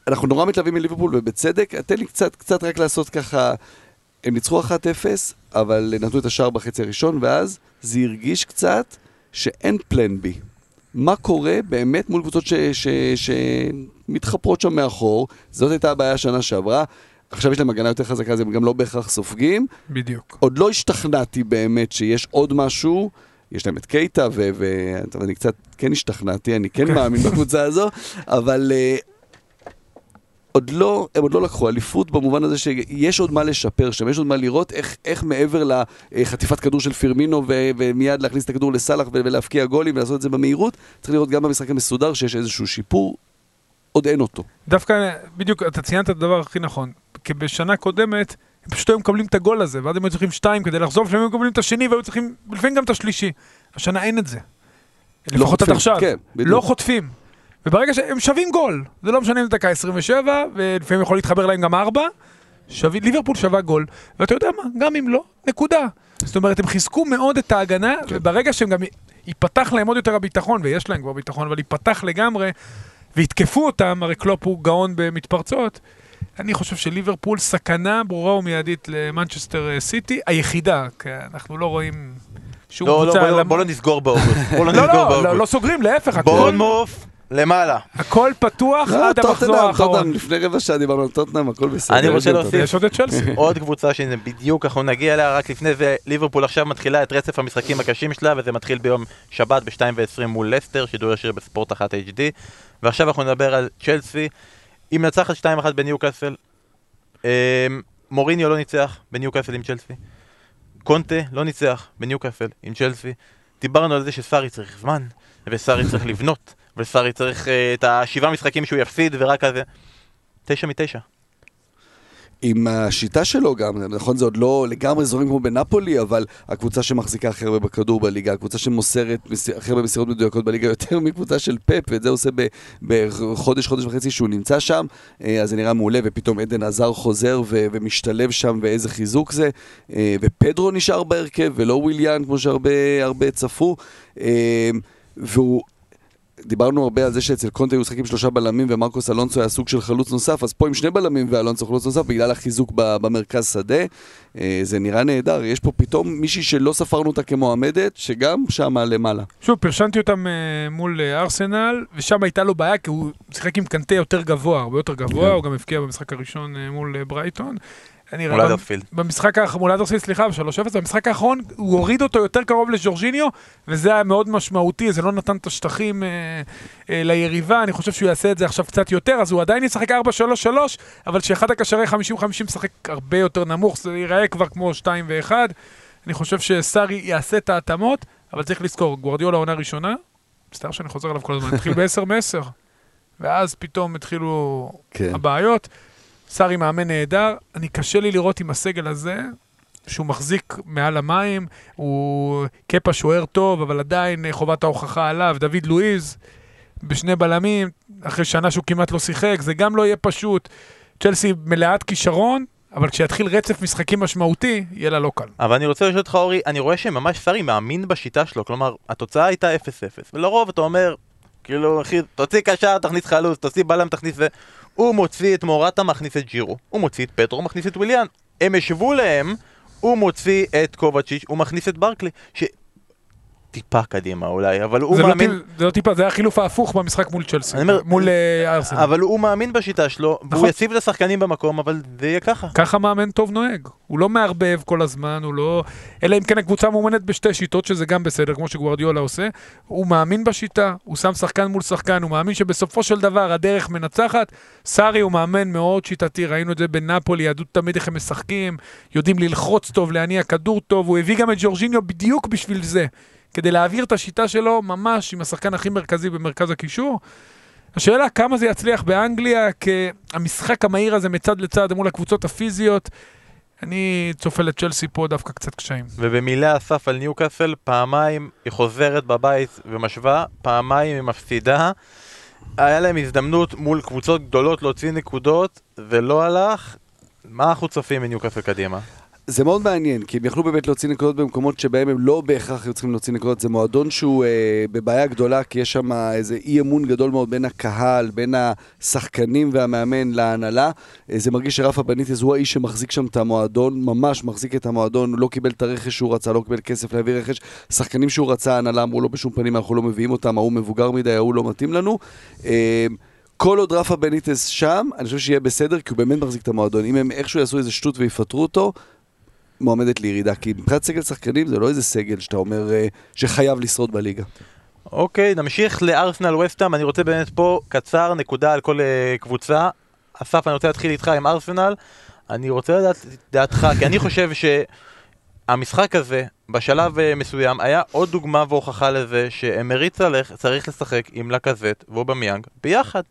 אנחנו נורא מתלהבים מליברפול, ובצדק, תן לי קצת, קצת רק לעשות ככה, הם ניצחו 1-0, אבל נתנו את השער בחצי הראשון, ואז זה הרגיש קצת שאין פלן בי. מה קורה באמת מול קבוצות שמתחפרות שם מאחור, זאת הייתה הבעיה שנה שעברה. עכשיו יש להם הגנה יותר חזקה, אז הם גם לא בהכרח סופגים. בדיוק. עוד לא השתכנעתי באמת שיש עוד משהו. יש להם את קייטה, ו- ו- טוב, אני קצת כן השתכנעתי, אני כן מאמין בקבוצה הזו, אבל uh, עוד לא, הם עוד לא לקחו אליפות במובן הזה שיש עוד מה לשפר שם, יש עוד מה לראות איך, איך מעבר לחטיפת כדור של פירמינו ו- ומיד להכניס את הכדור לסאלח ולהפקיע גולים ולעשות את זה במהירות, צריך לראות גם במשחק המסודר שיש איזשהו שיפור, עוד אין אותו. דווקא, בדיוק, אתה ציינת את הדבר הכי נכון. כי בשנה קודמת, הם פשוט היו מקבלים את הגול הזה, ואז הם היו צריכים שתיים כדי לחזור, לפעמים היו מקבלים את השני, והיו צריכים, לפעמים גם את השלישי. השנה אין את זה. לא לפחות עד חוטפים, עכשיו. כן, בדיוק. לא חוטפים. וברגע שהם שווים גול, זה לא משנה אם זה דקה 27, ולפעמים יכול להתחבר להם גם 4, שווה, ליברפול שווה גול, ואתה יודע מה, גם אם לא, נקודה. זאת אומרת, הם חיזקו מאוד את ההגנה, כן. וברגע שהם גם, ייפתח להם עוד יותר הביטחון, ויש להם כבר ביטחון, אבל ייפתח לגמרי, ויתקפו אותם, הרי קלופ הוא גאון במתפרצות, אני חושב שליברפול סכנה ברורה ומיידית למנצ'סטר אה, סיטי, היחידה, כי אנחנו לא רואים שום לא, לא, קבוצה... בוא לא- למ- בוא לא נסגור באוגוסט. לא לא, לא, לא, לא. סוגרים, להפך, בורנמוף, למעלה. הכל פתוח לא, עד המחזור האחרון. לפני רבע שעה דיברנו על טוטנאם, הכל בסדר. אני רוצה להוסיף. יש עוד את צ'לסי. עוד קבוצה שזה בדיוק, אנחנו נגיע אליה, רק לפני זה ליברפול עכשיו מתחילה את רצף המשחקים הקשים שלה, וזה מתחיל ביום שבת ב-2 ו-20 מול לסטר, שידור ישיר בספורט 1 HD. ועכשיו אנחנו נדבר על צ'לסי, היא מנצחת 2-1 בניוקאסל. אמ, מוריניו לא ניצח בניוקאסל עם צ'לסי. קונטה לא ניצח בניוקאסל עם צ'לסי. דיברנו על זה שסארי צריך זמן, וסארי צריך לבנות, וסארי צריך אה, את השבעה משחקים שהוא יפסיד, ורק כזה. תשע מתשע. עם השיטה שלו גם, נכון זה עוד לא לגמרי זורים כמו בנפולי, אבל הקבוצה שמחזיקה הכי הרבה בכדור בליגה, הקבוצה שמוסרת הכי הרבה מסירות מדויקות בליגה, יותר מקבוצה של פפ, ואת זה הוא עושה בחודש, חודש וחצי שהוא נמצא שם, אה, אז זה נראה מעולה, ופתאום עדן עזר חוזר ומשתלב שם, ואיזה חיזוק זה, אה, ופדרו נשאר בהרכב, ולא וויליאן, כמו שהרבה הרבה צפו, והוא... דיברנו הרבה על זה שאצל קונטה היו משחקים שלושה בלמים ומרקוס אלונסו היה סוג של חלוץ נוסף, אז פה עם שני בלמים ואלונסו חלוץ נוסף בגלל החיזוק במרכז שדה, אה, זה נראה נהדר. יש פה פתאום מישהי שלא ספרנו אותה כמועמדת, שגם שמה למעלה. שוב, פרשנתי אותם אה, מול אה, ארסנל, ושם הייתה לו בעיה, כי הוא שיחק עם קנטה יותר גבוה, הרבה יותר גבוה, כן. הוא גם הבקיע במשחק הראשון מול ברייטון. במשחק האחרון, מול אדרספילד, סליחה, ב-3-0, במשחק האחרון הוא הוריד אותו יותר קרוב לג'ורג'יניו, וזה היה מאוד משמעותי, זה לא נתן את השטחים אה, אה, ליריבה, אני חושב שהוא יעשה את זה עכשיו קצת יותר, אז הוא עדיין ישחק 4-3-3, אבל שאחד הקשרי 50-50 משחק הרבה יותר נמוך, זה ייראה כבר כמו 2 ו-1. אני חושב שסארי יעשה את ההתאמות, אבל צריך לזכור, גוורדיולה עונה ראשונה, מצטער שאני חוזר עליו כל הזמן, התחיל ב-10 מ-10, ואז פתאום התחילו כן. הבעיות. סארי מאמן נהדר, אני קשה לי לראות עם הסגל הזה, שהוא מחזיק מעל המים, הוא קפה שוער טוב, אבל עדיין אה, חובת ההוכחה עליו, דוד לואיז, בשני בלמים, אחרי שנה שהוא כמעט לא שיחק, זה גם לא יהיה פשוט. צ'לסי מלאת כישרון, אבל כשיתחיל רצף משחקים משמעותי, יהיה לה לא קל. אבל אני רוצה לשאול אותך אורי, אני רואה שממש סארי מאמין בשיטה שלו, כלומר, התוצאה הייתה 0-0, ולרוב אתה אומר, כאילו, אחי, תוציא קשר, תכניס חלוץ, תוציא בלם, תכניס זה. הוא מוציא את מורטה, מכניס את ג'ירו, הוא מוציא את פטרו, מכניס את וויליאן. הם השוו להם, הוא מוציא את קובצ'יץ', הוא מכניס את ברקלי. טיפה קדימה אולי, אבל הוא זה לא מאמין... טיפ- זה לא טיפה, זה היה החילוף ההפוך במשחק מול צ'לסי, אומר, מול אה, ארסנל. אבל הוא מאמין בשיטה שלו, והוא נכון. יציב את השחקנים במקום, אבל זה יהיה ככה. ככה מאמן טוב נוהג. הוא לא מערבב כל הזמן, הוא לא... אלא אם כן הקבוצה מאומנת בשתי שיטות, שזה גם בסדר, כמו שגוורדיולה עושה. הוא מאמין בשיטה, הוא שם שחקן מול שחקן, הוא מאמין שבסופו של דבר הדרך מנצחת. סארי הוא מאמן מאוד שיטתי, ראינו את זה בנפולי, ידעו תמיד איך הם משחקים, יודעים ללחוץ טוב, להניע כדור טוב, הוא הביא גם את ג'ורג'יניו בדיוק בשביל זה. כדי להעביר את השיטה שלו ממש עם השחקן הכי מרכזי במרכז הקישור. השאלה כמה זה יצליח באנגליה, כי המשחק המהיר הזה מצד לצד מול הקבוצות הפיזיות, אני צופה לצ'לסי פה דווקא קצת קשיים. ובמילה אסף על ניוקאסל, פעמיים היא חוזרת בבית ומשווה, פעמיים היא מפסידה. היה להם הזדמנות מול קבוצות גדולות להוציא נקודות, ולא הלך. מה אנחנו צופים מניוקאסל קדימה? זה מאוד מעניין, כי הם יכלו באמת להוציא נקודות במקומות שבהם הם לא בהכרח היו צריכים להוציא נקודות. זה מועדון שהוא אה, בבעיה גדולה, כי יש שם איזה אי אמון גדול מאוד בין הקהל, בין השחקנים והמאמן להנהלה. אה, זה מרגיש שרפה בניטז הוא האיש שמחזיק שם את המועדון, ממש מחזיק את המועדון, לא קיבל את הרכש שהוא רצה, לא קיבל כסף להביא רכש. שחקנים שהוא רצה, ההנהלה אמרו לו בשום פנים, אנחנו לא מביאים אותם, ההוא מבוגר מדי, ההוא לא מתאים לנו. אה, כל עוד רפה בניטס שם, אני חושב שיהיה בסדר, כי הוא באמת מחזיק את המועדון. אם הם איכשהו יעשו איזה שטות ויפטרו אותו, מועמדת לירידה. כי מבחינת סגל שחקנים זה לא איזה סגל שאתה אומר אה, שחייב לשרוד בליגה. אוקיי, נמשיך לארסנל וסטאם, אני רוצה באמת פה קצר, נקודה על כל אה, קבוצה. אסף, אני רוצה להתחיל איתך עם ארסנל. אני רוצה לדעת דעתך, כי אני חושב שהמשחק הזה, בשלב אה, מסוים, היה עוד דוגמה והוכחה לזה שאמרי צלח צריך לשחק עם לקזט ואובמיאנג ביחד.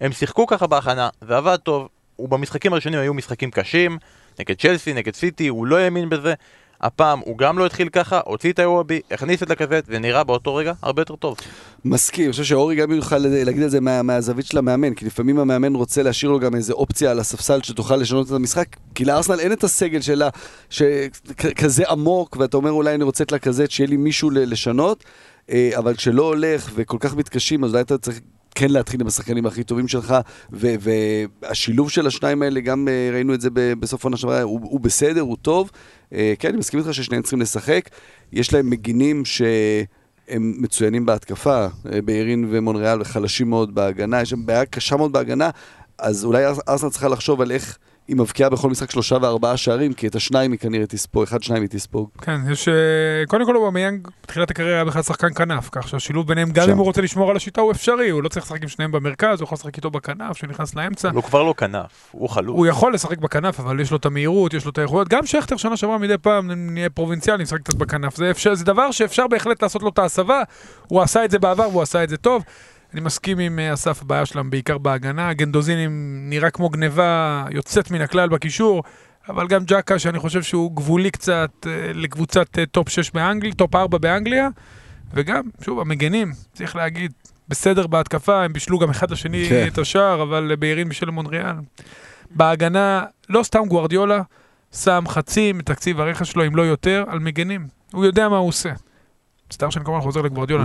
הם שיחקו ככה בהכנה, זה עבד טוב, ובמשחקים הראשונים היו משחקים קשים, נגד צ'לסי, נגד סיטי, הוא לא האמין בזה. הפעם הוא גם לא התחיל ככה, הוציא את האירובי, הכניס את לקזט, ונראה באותו רגע הרבה יותר טוב. מסכים, אני חושב שאורי גם יוכל להגיד את זה מה, מהזווית של המאמן, כי לפעמים המאמן רוצה להשאיר לו גם איזה אופציה על הספסל שתוכל לשנות את המשחק, כי לארסנל אין את הסגל שלה, שכזה עמוק, ואתה אומר אולי אני רוצה את לקזט, שיהיה לי מישהו לשנות, אה, אבל כשלא הולך וכל כך מתקשים, אז אולי אתה צריך כן להתחיל עם השחקנים הכי טובים שלך, והשילוב של השניים האלה, גם uh, ראינו את זה בסוף עונה שעברה, הוא, הוא בסדר, הוא טוב. Uh, כן, אני מסכים איתך ששניהם צריכים לשחק. יש להם מגינים שהם מצוינים בהתקפה, uh, בארין ומונריאל, וחלשים מאוד בהגנה, יש להם בעיה קשה מאוד בהגנה, אז אולי ארסנל צריכה לחשוב על איך... היא מבקיעה בכל משחק שלושה וארבעה שערים, כי את השניים היא כנראה תספוג, אחד שניים היא תספוג. כן, יש... אה, קודם כל הוא במיינג, בתחילת הקריירה היה בכלל שחקן כנף, כך שהשילוב ביניהם, גם אם הוא רוצה לשמור על השיטה, הוא אפשרי, הוא לא צריך לשחק עם שניהם במרכז, הוא יכול לשחק איתו בכנף, שנכנס לאמצע. הוא כבר לא כנף, הוא חלוץ. הוא יכול לשחק בכנף, אבל יש לו את המהירות, יש לו את האיכויות. גם שכטר שנה שעברה מדי פעם נהיה פרובינציאלי, נשחק קצת בכנף. זה, אפשר, זה דבר שאפשר בהחלט לעשות לו את ההסבה, הוא עשה את זה בעבר והוא עשה את זה טוב. אני מסכים עם אה, אסף, הבעיה שלהם בעיקר בהגנה. גנדוזי נראה כמו גניבה יוצאת מן הכלל בקישור, אבל גם ג'קה, שאני חושב שהוא גבולי קצת אה, לקבוצת אה, טופ 6 באנגליה, טופ 4 באנגליה, וגם, שוב, המגנים, צריך להגיד, בסדר בהתקפה, הם בישלו גם אחד לשני כן. את השער, אבל בעירים בשל מונריאל. בהגנה, לא סתם גוארדיולה, שם חצי מתקציב הרכש שלו, אם לא יותר, על מגנים. הוא יודע מה הוא עושה. מצטער שאני כל הזמן חוזר לגוורדיולה.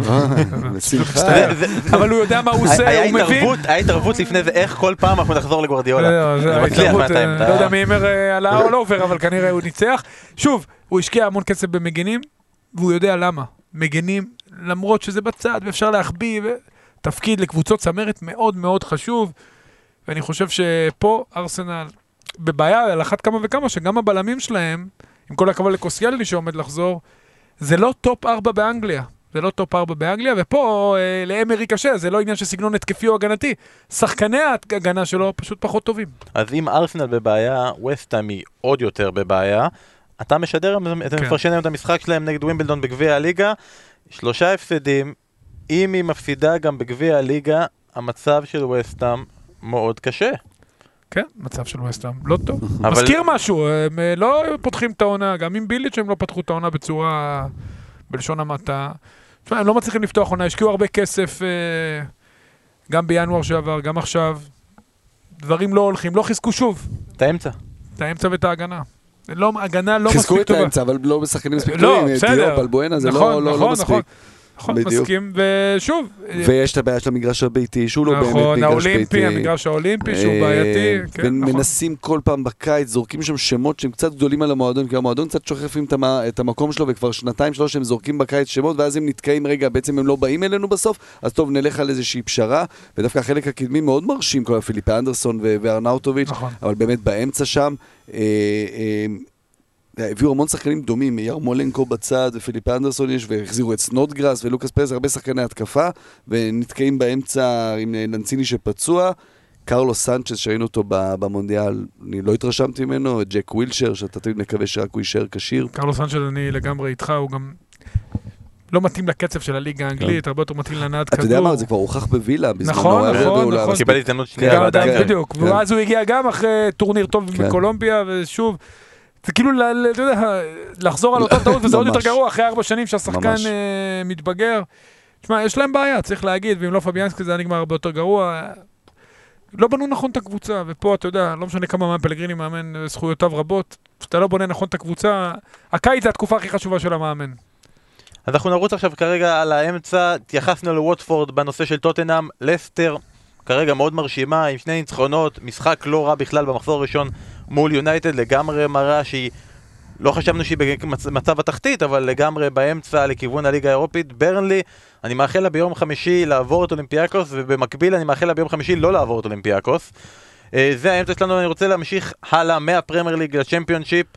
בשמחה. אבל הוא יודע מה הוא עושה, הוא מבין. היה התערבות לפני זה, איך כל פעם אנחנו נחזור לגוורדיולה. מצליח מהטיים. לא יודע מי הימר עלה או לא עובר, אבל כנראה הוא ניצח. שוב, הוא השקיע המון כסף במגנים, והוא יודע למה. מגנים, למרות שזה בצד ואפשר להחביא, תפקיד לקבוצות צמרת מאוד מאוד חשוב. ואני חושב שפה ארסנל בבעיה על אחת כמה וכמה, שגם הבלמים שלהם, עם כל הכבוד לקוסיילני שעומד לחזור, זה לא טופ 4 באנגליה. זה לא טופ 4 באנגליה, ופה אה, לאמרי קשה, זה לא עניין של סגנון התקפי או הגנתי. שחקני ההגנה שלו פשוט פחות טובים. אז אם ארסנל בבעיה, וסטהאם היא עוד יותר בבעיה. אתה משדר, כן. מפרשן היום את המשחק שלהם נגד ווימבלדון בגביע הליגה. שלושה הפסדים, אם היא מפסידה גם בגביע הליגה, המצב של וסטהאם מאוד קשה. כן, מצב של וסטהאם, לא טוב. אבל... מזכיר משהו, הם אה, לא פותחים את העונה, גם עם ביליץ' הם לא פתחו את העונה בצורה, בלשון המעטה. תשמע, הם לא מצליחים לפתוח עונה, השקיעו הרבה כסף, אה, גם בינואר שעבר, גם עכשיו. דברים לא הולכים, לא חיזקו שוב. את האמצע. את האמצע ואת ההגנה. לא, הגנה לא מספיק טובה. חיזקו את האמצע, אבל לא משחקנים מספיק לא, טובים. לא, בסדר. דיופ, אלבואנה, זה נכון, לא, לא, נכון, לא מספיק. נכון. נכון, בדיוק. מסכים, ושוב... ויש את הבעיה של המגרש הביתי, שהוא לא באמת נכון, מגרש האולימפי, ביתי. נכון, המגרש האולימפי, שהוא אה, בעייתי, כן, נכון. ומנסים כל פעם בקיץ, זורקים שם שמות שהם קצת גדולים על המועדון, כי המועדון קצת שוכח את המקום שלו, וכבר שנתיים, שלוש הם זורקים בקיץ שמות, ואז הם נתקעים, רגע, בעצם הם לא באים אלינו בסוף, אז טוב, נלך על איזושהי פשרה, ודווקא החלק הקדמי מאוד מרשים, כל הפיליפי אנדרסון וארנאוטוביץ', נכון. אבל באמת באמצע שם, אה, אה, הביאו המון שחקנים דומים, ירמולנקו בצד, ופיליפ אנדרסון יש, והחזירו את סנודגרס ולוקאס פרס, הרבה שחקני התקפה, ונתקעים באמצע עם לנציני שפצוע. קרלוס סנצ'ס, שראינו אותו במונדיאל, אני לא התרשמתי ממנו, את ג'ק ווילשר, שאתה תמיד מקווה שרק הוא יישאר כשיר. קרלוס סנצ'ס, אני לגמרי איתך, הוא גם לא מתאים לקצב של הליגה האנגלית, הרבה יותר מתאים להנעת כדור. אתה יודע מה, זה כבר הוכח בווילה. נכון, נכון, נכון. קיבל הזדמנות שנייה. בדיוק, ואז הוא הגיע גם אחרי טורניר טוב כן. בקולומביה, ושוב... זה כאילו, אתה יודע, לחזור על אותה טעות, וזה עוד יותר גרוע אחרי ארבע שנים שהשחקן אה, מתבגר. תשמע, יש להם בעיה, צריך להגיד, ואם לא פביאנסקי זה היה נגמר הרבה יותר גרוע. לא בנו נכון את הקבוצה, ופה אתה יודע, לא משנה כמה מאמן פלגריני מאמן אה, זכויותיו רבות, כשאתה לא בונה נכון את הקבוצה, הקיץ זה התקופה הכי חשובה של המאמן. אז אנחנו נרוץ עכשיו כרגע על האמצע, התייחסנו לווטפורד בנושא של טוטנאם, לסטר, כרגע מאוד מרשימה, עם שני ניצחונות, משחק לא רע בכלל במחזור הראשון מול יונייטד לגמרי מראה שהיא לא חשבנו שהיא במצב התחתית, אבל לגמרי באמצע לכיוון הליגה האירופית. ברנלי, אני מאחל לה ביום חמישי לעבור את אולימפיאקוס, ובמקביל אני מאחל לה ביום חמישי לא לעבור את אולימפיאקוס. אה, זה האמצע שלנו, אני רוצה להמשיך הלאה מהפרמייר ליג לצ'מפיונשיפ,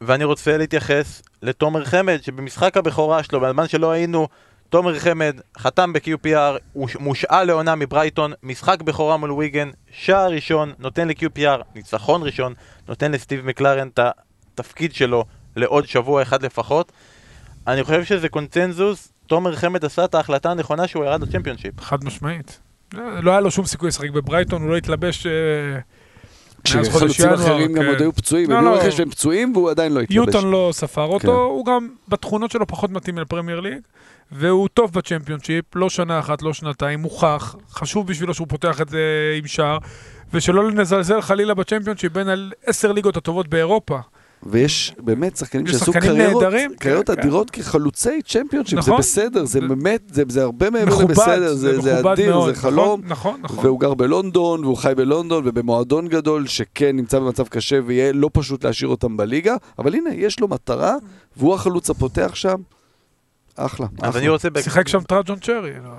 ואני רוצה להתייחס לתומר חמד, שבמשחק הבכורה שלו, בזמן שלא היינו, תומר חמד חתם ב-QPR, הוא מושעה לעונה מברייטון, משחק בכורה מול ויגן, שער ראשון, נותן ל-QPR, ניצחון ראשון, נותן לסטיב מקלרן את התפקיד שלו לעוד שבוע אחד לפחות. אני חושב שזה קונצנזוס, תומר חמד עשה את ההחלטה הנכונה שהוא ירד לצ'מפיונשיפ. חד משמעית. לא לא היה לו שום סיכוי לשחק בברייטון, הוא לא התלבש... אה, כשחלוצים אחרים גם כן. עוד היו פצועים, לא, הם לא. רכש שהם פצועים והוא עדיין לא התלבש. יוטון לא ספר אותו, כן. הוא גם בתכונות שלו פחות מתאים לפרמייר ליג, והוא טוב בצ'מפיונשיפ, לא שנה אחת, לא שנתיים, מוכח, חשוב בשבילו שהוא פותח את זה עם שער, ושלא נזלזל חלילה בצ'מפיונשיפ בין עשר ליגות הטובות באירופה. ויש באמת שחקנים שעשו קריירות, קריירות כן, כן. אדירות כחלוצי צ'מפיונשיפ, זה נכון. בסדר, זה זה- באמת, זה- זה הרבה מעבר מכובד, לבסדר, זה זה מכובד אדיר, מאוד, זה חלום. נכון, נכון. והוא גר בלונדון, והוא חי בלונדון, ובמועדון גדול, שכן נמצא במצב קשה, ויהיה לא פשוט להשאיר אותם בליגה, אבל הנה, יש לו מטרה, והוא החלוץ הפותח שם. אחלה. אז. אני רוצה... שיחק שם טראג'ון צ'רי, לא-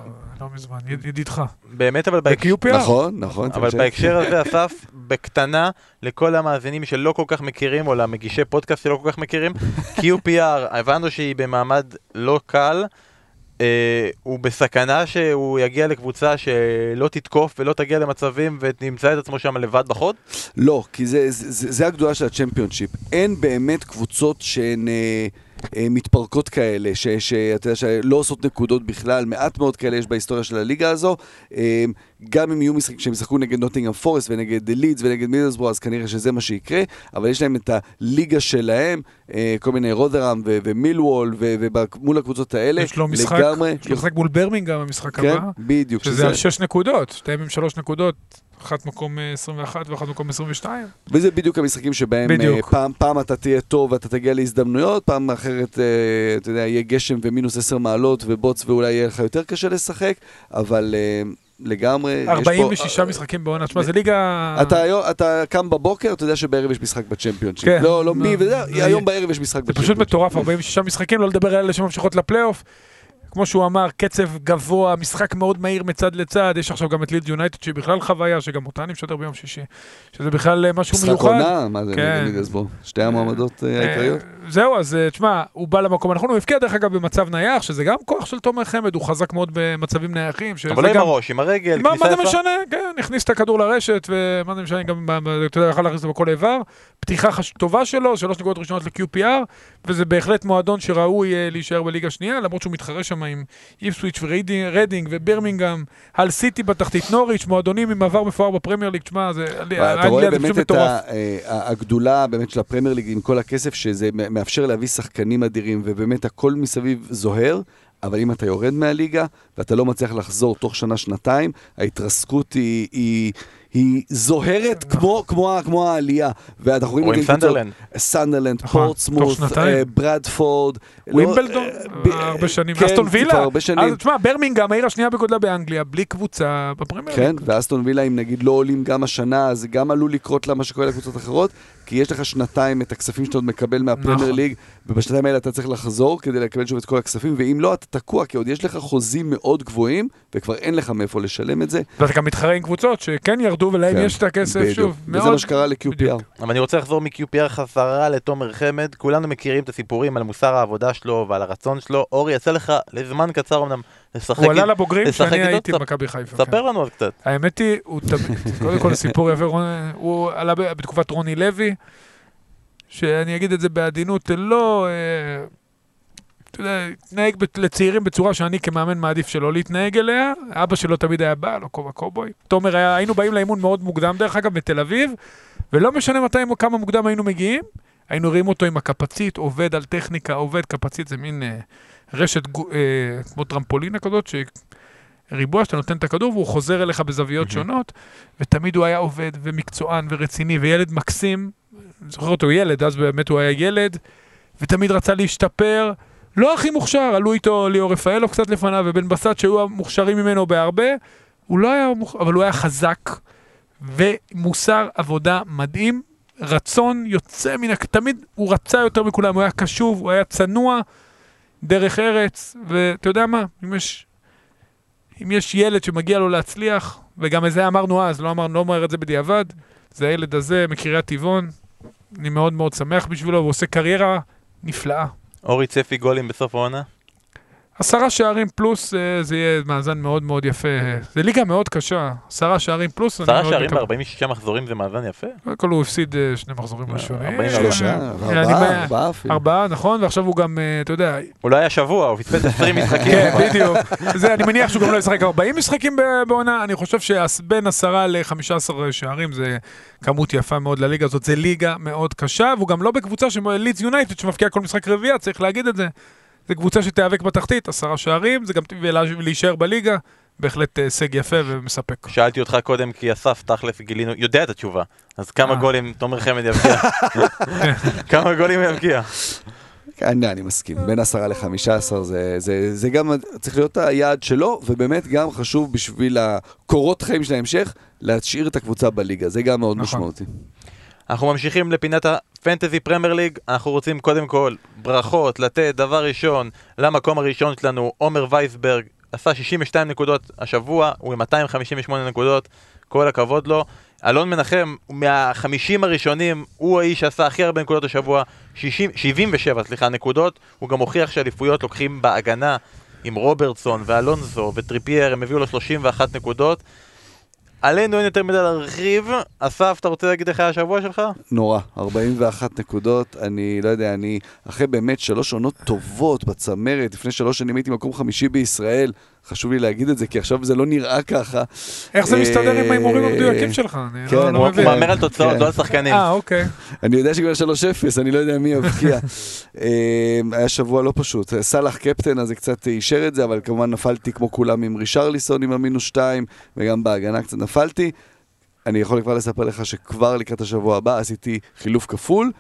לא מזמן, יד- ידידך. באמת, אבל בהקשר... ב-QPR. נכון, נכון. אבל. בהקשר הזה, אסף, בקטנה, לכל המאזינים שלא כל כך מכירים, או למגישי פודקאסט שלא כל כך מכירים, QPR, הבנו שהיא במעמד לא קל, אה, הוא בסכנה שהוא יגיע לקבוצה שלא תתקוף ולא תגיע למצבים ותמצא את עצמו שם לבד בחוד? לא, כי זה, זה, זה, זה הגדולה של הצ'מפיונשיפ. אין באמת קבוצות שהן אה, מתפרקות כאלה, ש- שאתה יודע, שלא עושות נקודות בכלל, מעט מאוד כאלה יש בהיסטוריה של הליגה הזו. אה, גם אם יהיו משחקים, כשהם ישחקו נגד נוטינגאם פורסט ונגד לידס ונגד מידלסבורו, אז כנראה שזה מה שיקרה, אבל יש להם את הליגה שלהם, אה, כל מיני רודרם ו- ומילוול, ו- ומול הקבוצות האלה, יש לו משחק, לגמרי, יש לו משחק מול ברמינגהם במשחק כן, הבא, בדיוק, שזה על שש נקודות, שתיהם עם שלוש נקודות, אחת מקום אה, 21 ואחת מקום 22. וזה בדיוק המשחקים שבהם בדיוק. uh, פעם, פעם אתה תהיה טוב ואתה תגיע להזדמנויות, פעם אחרת, uh, אתה יודע, יהיה גשם ומינוס 10 מעלות ובוץ ואולי יהיה לך יותר קשה לשחק, אבל לגמרי, יש פה... 46 משחקים בעונה, תשמע, זה ליגה... אתה, היום, אתה קם בבוקר, אתה יודע שבערב יש משחק בצ'מפיונשיפ. כן. לא, לא מי לא, וזה, זה- היום בערב יש משחק זה בצ'מפיונשיפ. פשוט מטורף, 46 משחקים, לא לדבר על אלה שממשיכות לפלייאוף. כמו שהוא אמר, קצב גבוה, משחק מאוד מהיר מצד לצד, יש עכשיו גם את ליד יונייטד שהיא בכלל חוויה, שגם אותה אני משדר ביום שישי. שזה בכלל אה, משהו משחק מיוחד. עונה, מה זה, כן. מידלסבורו? שתי המועמדות אה, העיקריות? אה, זהו, אז תשמע, הוא בא למקום הנכון, הוא הבקיע דרך אגב במצב נייח, שזה גם כוח של תומר חמד, הוא חזק מאוד במצבים נייחים. אבל לא עם גם- הראש, עם הרגל, מה, מה זה. משנה? כן, הכניס את הכדור לרשת, ומה זה משנה, גם, אתה יודע, יכול להכניס אותו בכל איבר. פתיחה חש... טובה שלו, שלוש נקודות ראשונות ל-QPR, וזה בהחלט מועדון שראוי להישאר בליגה שנייה, למרות שהוא מתחרה שם עם איפסוויץ' ורדינג וברמינגהם, האל סיטי בתחתית נוריץ', מועדונים עם עבר מפואר בפרמייר ליג, תשמע, זה... אתה רואה באמת את אה, הגדולה באמת של הפרמייר ליג עם כל הכסף, שזה מאפשר להביא שחקנים אדירים, ובאמת הכל מסביב זוהר. אבל אם אתה יורד מהליגה ואתה לא מצליח לחזור תוך שנה-שנתיים, ההתרסקות היא, היא, היא זוהרת כמו, כמו, כמו העלייה. ואנחנו רואים קבוצות- סנדרלנד. סנדרלנד, שנתיים. אה, ברדפורד. לא- ווימבלדון, אה, ב- הרבה שנים, כן, אסטון כבר וילה, הרבה שנים. אז תשמע, ברמינגהם, העיר השנייה בגודלה באנגליה, בלי קבוצה בפרמייר כן. ואסטון וילה, אם נגיד לא עולים גם השנה, אז זה גם עלול לקרות לה מה שקורה לקבוצות אחרות, כי יש לך שנתיים את הכספים שאתה עוד מקבל מהפרמייר נכון. ליג, ובשנתיים האלה אתה צריך לחזור כדי לקבל שוב את כל הכספים, ואם לא, אתה תקוע, כי עוד יש לך חוזים מאוד גבוהים, וכבר אין לך מאיפה לשלם את זה. ואתה גם מתחרה עם קבוצות שכן ירדו ולהם כן, יש את הכסף בדיוק. שוב. וזה מאוד- מה שקרה ל-QPR. אבל אני רוצה לחזור מ-QPR חזרה לתומר חמד, כולנו מכירים את הסיפורים על מוסר העבודה שלו ועל הרצון שלו. אורי, יצא לך לזמן קצר אמנם לשחק הוא עלה. לבוגרים לשחק שאני איתו? הייתי במכבי חיפה. כן. ספר לנו עוד קצת. האמת היא, קודם כל סיפור יפה, הוא עלה בתקופת רוני לוי, שאני אגיד את זה בעדינות, לא, אה, אתה יודע, התנהג לצעירים בצורה שאני כמאמן מעדיף שלא להתנהג אליה. אבא שלו תמיד היה בא, לא כובע קובוי. תומר היה, היינו באים לאימון מאוד מוקדם, דרך אגב, בתל אביב, ולא משנה מתי, כמה מוקדם היינו מגיעים, היינו רואים אותו עם הקפצית, עובד על טכניקה, עובד, קפצית זה מין אה, רשת אה, כמו טרמפולינה כזאת, ש... ריבוע שאתה נותן את הכדור והוא חוזר אליך בזוויות שונות, ותמיד הוא היה עובד ומקצוען ורציני וילד מקסים. אני זוכר אותו ילד, אז באמת הוא היה ילד, ותמיד רצה להשתפר. לא הכי מוכשר, עלו איתו ליאור רפאלוב קצת לפניו ובן בסט שהיו המוכשרים ממנו בהרבה. הוא לא היה, מוכ- אבל הוא היה חזק ומוסר עבודה מדהים. רצון יוצא מן... תמיד הוא רצה יותר מכולם, הוא היה קשוב, הוא היה צנוע, דרך ארץ, ואתה יודע מה, אם יש, אם יש ילד שמגיע לו להצליח, וגם את זה אמרנו אז, לא, אמר, לא אומר את זה בדיעבד, זה הילד הזה מקריית טבעון, אני מאוד מאוד שמח בשבילו, הוא עושה קריירה נפלאה. אורי צפי גולים בסוף העונה? עשרה שערים פלוס, אה, זה יהיה מאזן מאוד מאוד יפה. זה ליגה מאוד קשה, עשרה שערים פלוס, עשרה שערים מקווה. ב-46 מחזורים זה מאזן יפה? קודם כל הוא הפסיד אה, שני מחזורים ראשונים. 43. שלושה, ארבעה, ארבעה אפילו. ארבעה, נכון, ועכשיו הוא גם, אה, אתה יודע, הוא לא היה שבוע, הוא פספס 20 משחקים. כן, בדיוק. זה, אני מניח שהוא גם לא ישחק 40 משחקים ב- בעונה, אני חושב שבין 10 ל-15 שערים זה כמות יפה מאוד לליגה הזאת, זה ליגה מאוד קשה, והוא גם לא בקבוצה של לידס יונייטד שמבקיע כל משחק רביעייה, צריך להגיד את זה. זה קבוצה שתיאבק בתחתית, עשרה שערים, זה גם להישאר בליגה, בהחלט אה, הישג יפה ומספק. שאלתי אותך קודם כי אסף תכלס גילינו, יודע את התשובה. אז כמה אה. גולים תומר חמד יבקיע? כמה גולים יבקיע? אני, אני מסכים, בין 10 ל-15 זה, זה, זה גם צריך להיות היעד שלו, ובאמת גם חשוב בשביל הקורות חיים של ההמשך, להשאיר את הקבוצה בליגה, זה גם מאוד נכון. משמעותי. אנחנו ממשיכים לפינת הפנטזי פרמייר ליג, אנחנו רוצים קודם כל ברכות, לתת דבר ראשון למקום הראשון שלנו, עומר וייסברג, עשה 62 נקודות השבוע, הוא עם 258 נקודות, כל הכבוד לו. אלון מנחם, מהחמישים הראשונים, הוא האיש שעשה הכי הרבה נקודות השבוע, 60, 77 סליחה, נקודות, הוא גם הוכיח שאליפויות לוקחים בהגנה עם רוברטסון ואלונזו וטריפייר, הם הביאו לו 31 נקודות. עלינו אין יותר מדי להרחיב, אסף, אתה רוצה להגיד איך היה השבוע שלך? נורא, 41 נקודות, אני לא יודע, אני אחרי באמת שלוש עונות טובות בצמרת, לפני שלוש שנים הייתי מקום חמישי בישראל, חשוב לי להגיד את זה, כי עכשיו זה לא נראה ככה. איך זה מסתדר עם אה, ההימורים המדויקים שלך? אני כן, לא- הוא לא. מהמר על תוצאות, כן. לא על שחקנים. אה, אוקיי. אני יודע שכבר 3-0, אני לא יודע מי יבקיע. אה, היה שבוע לא פשוט. סאלח קפטן, אז זה קצת אישר את זה, אבל כמובן נפלתי כמו כולם עם רישרליסון עם המינוס 2, וגם בהגנה קצת נפלתי. אני יכול כבר לספר לך שכבר לקראת השבוע הבא עשיתי חילוף כפול,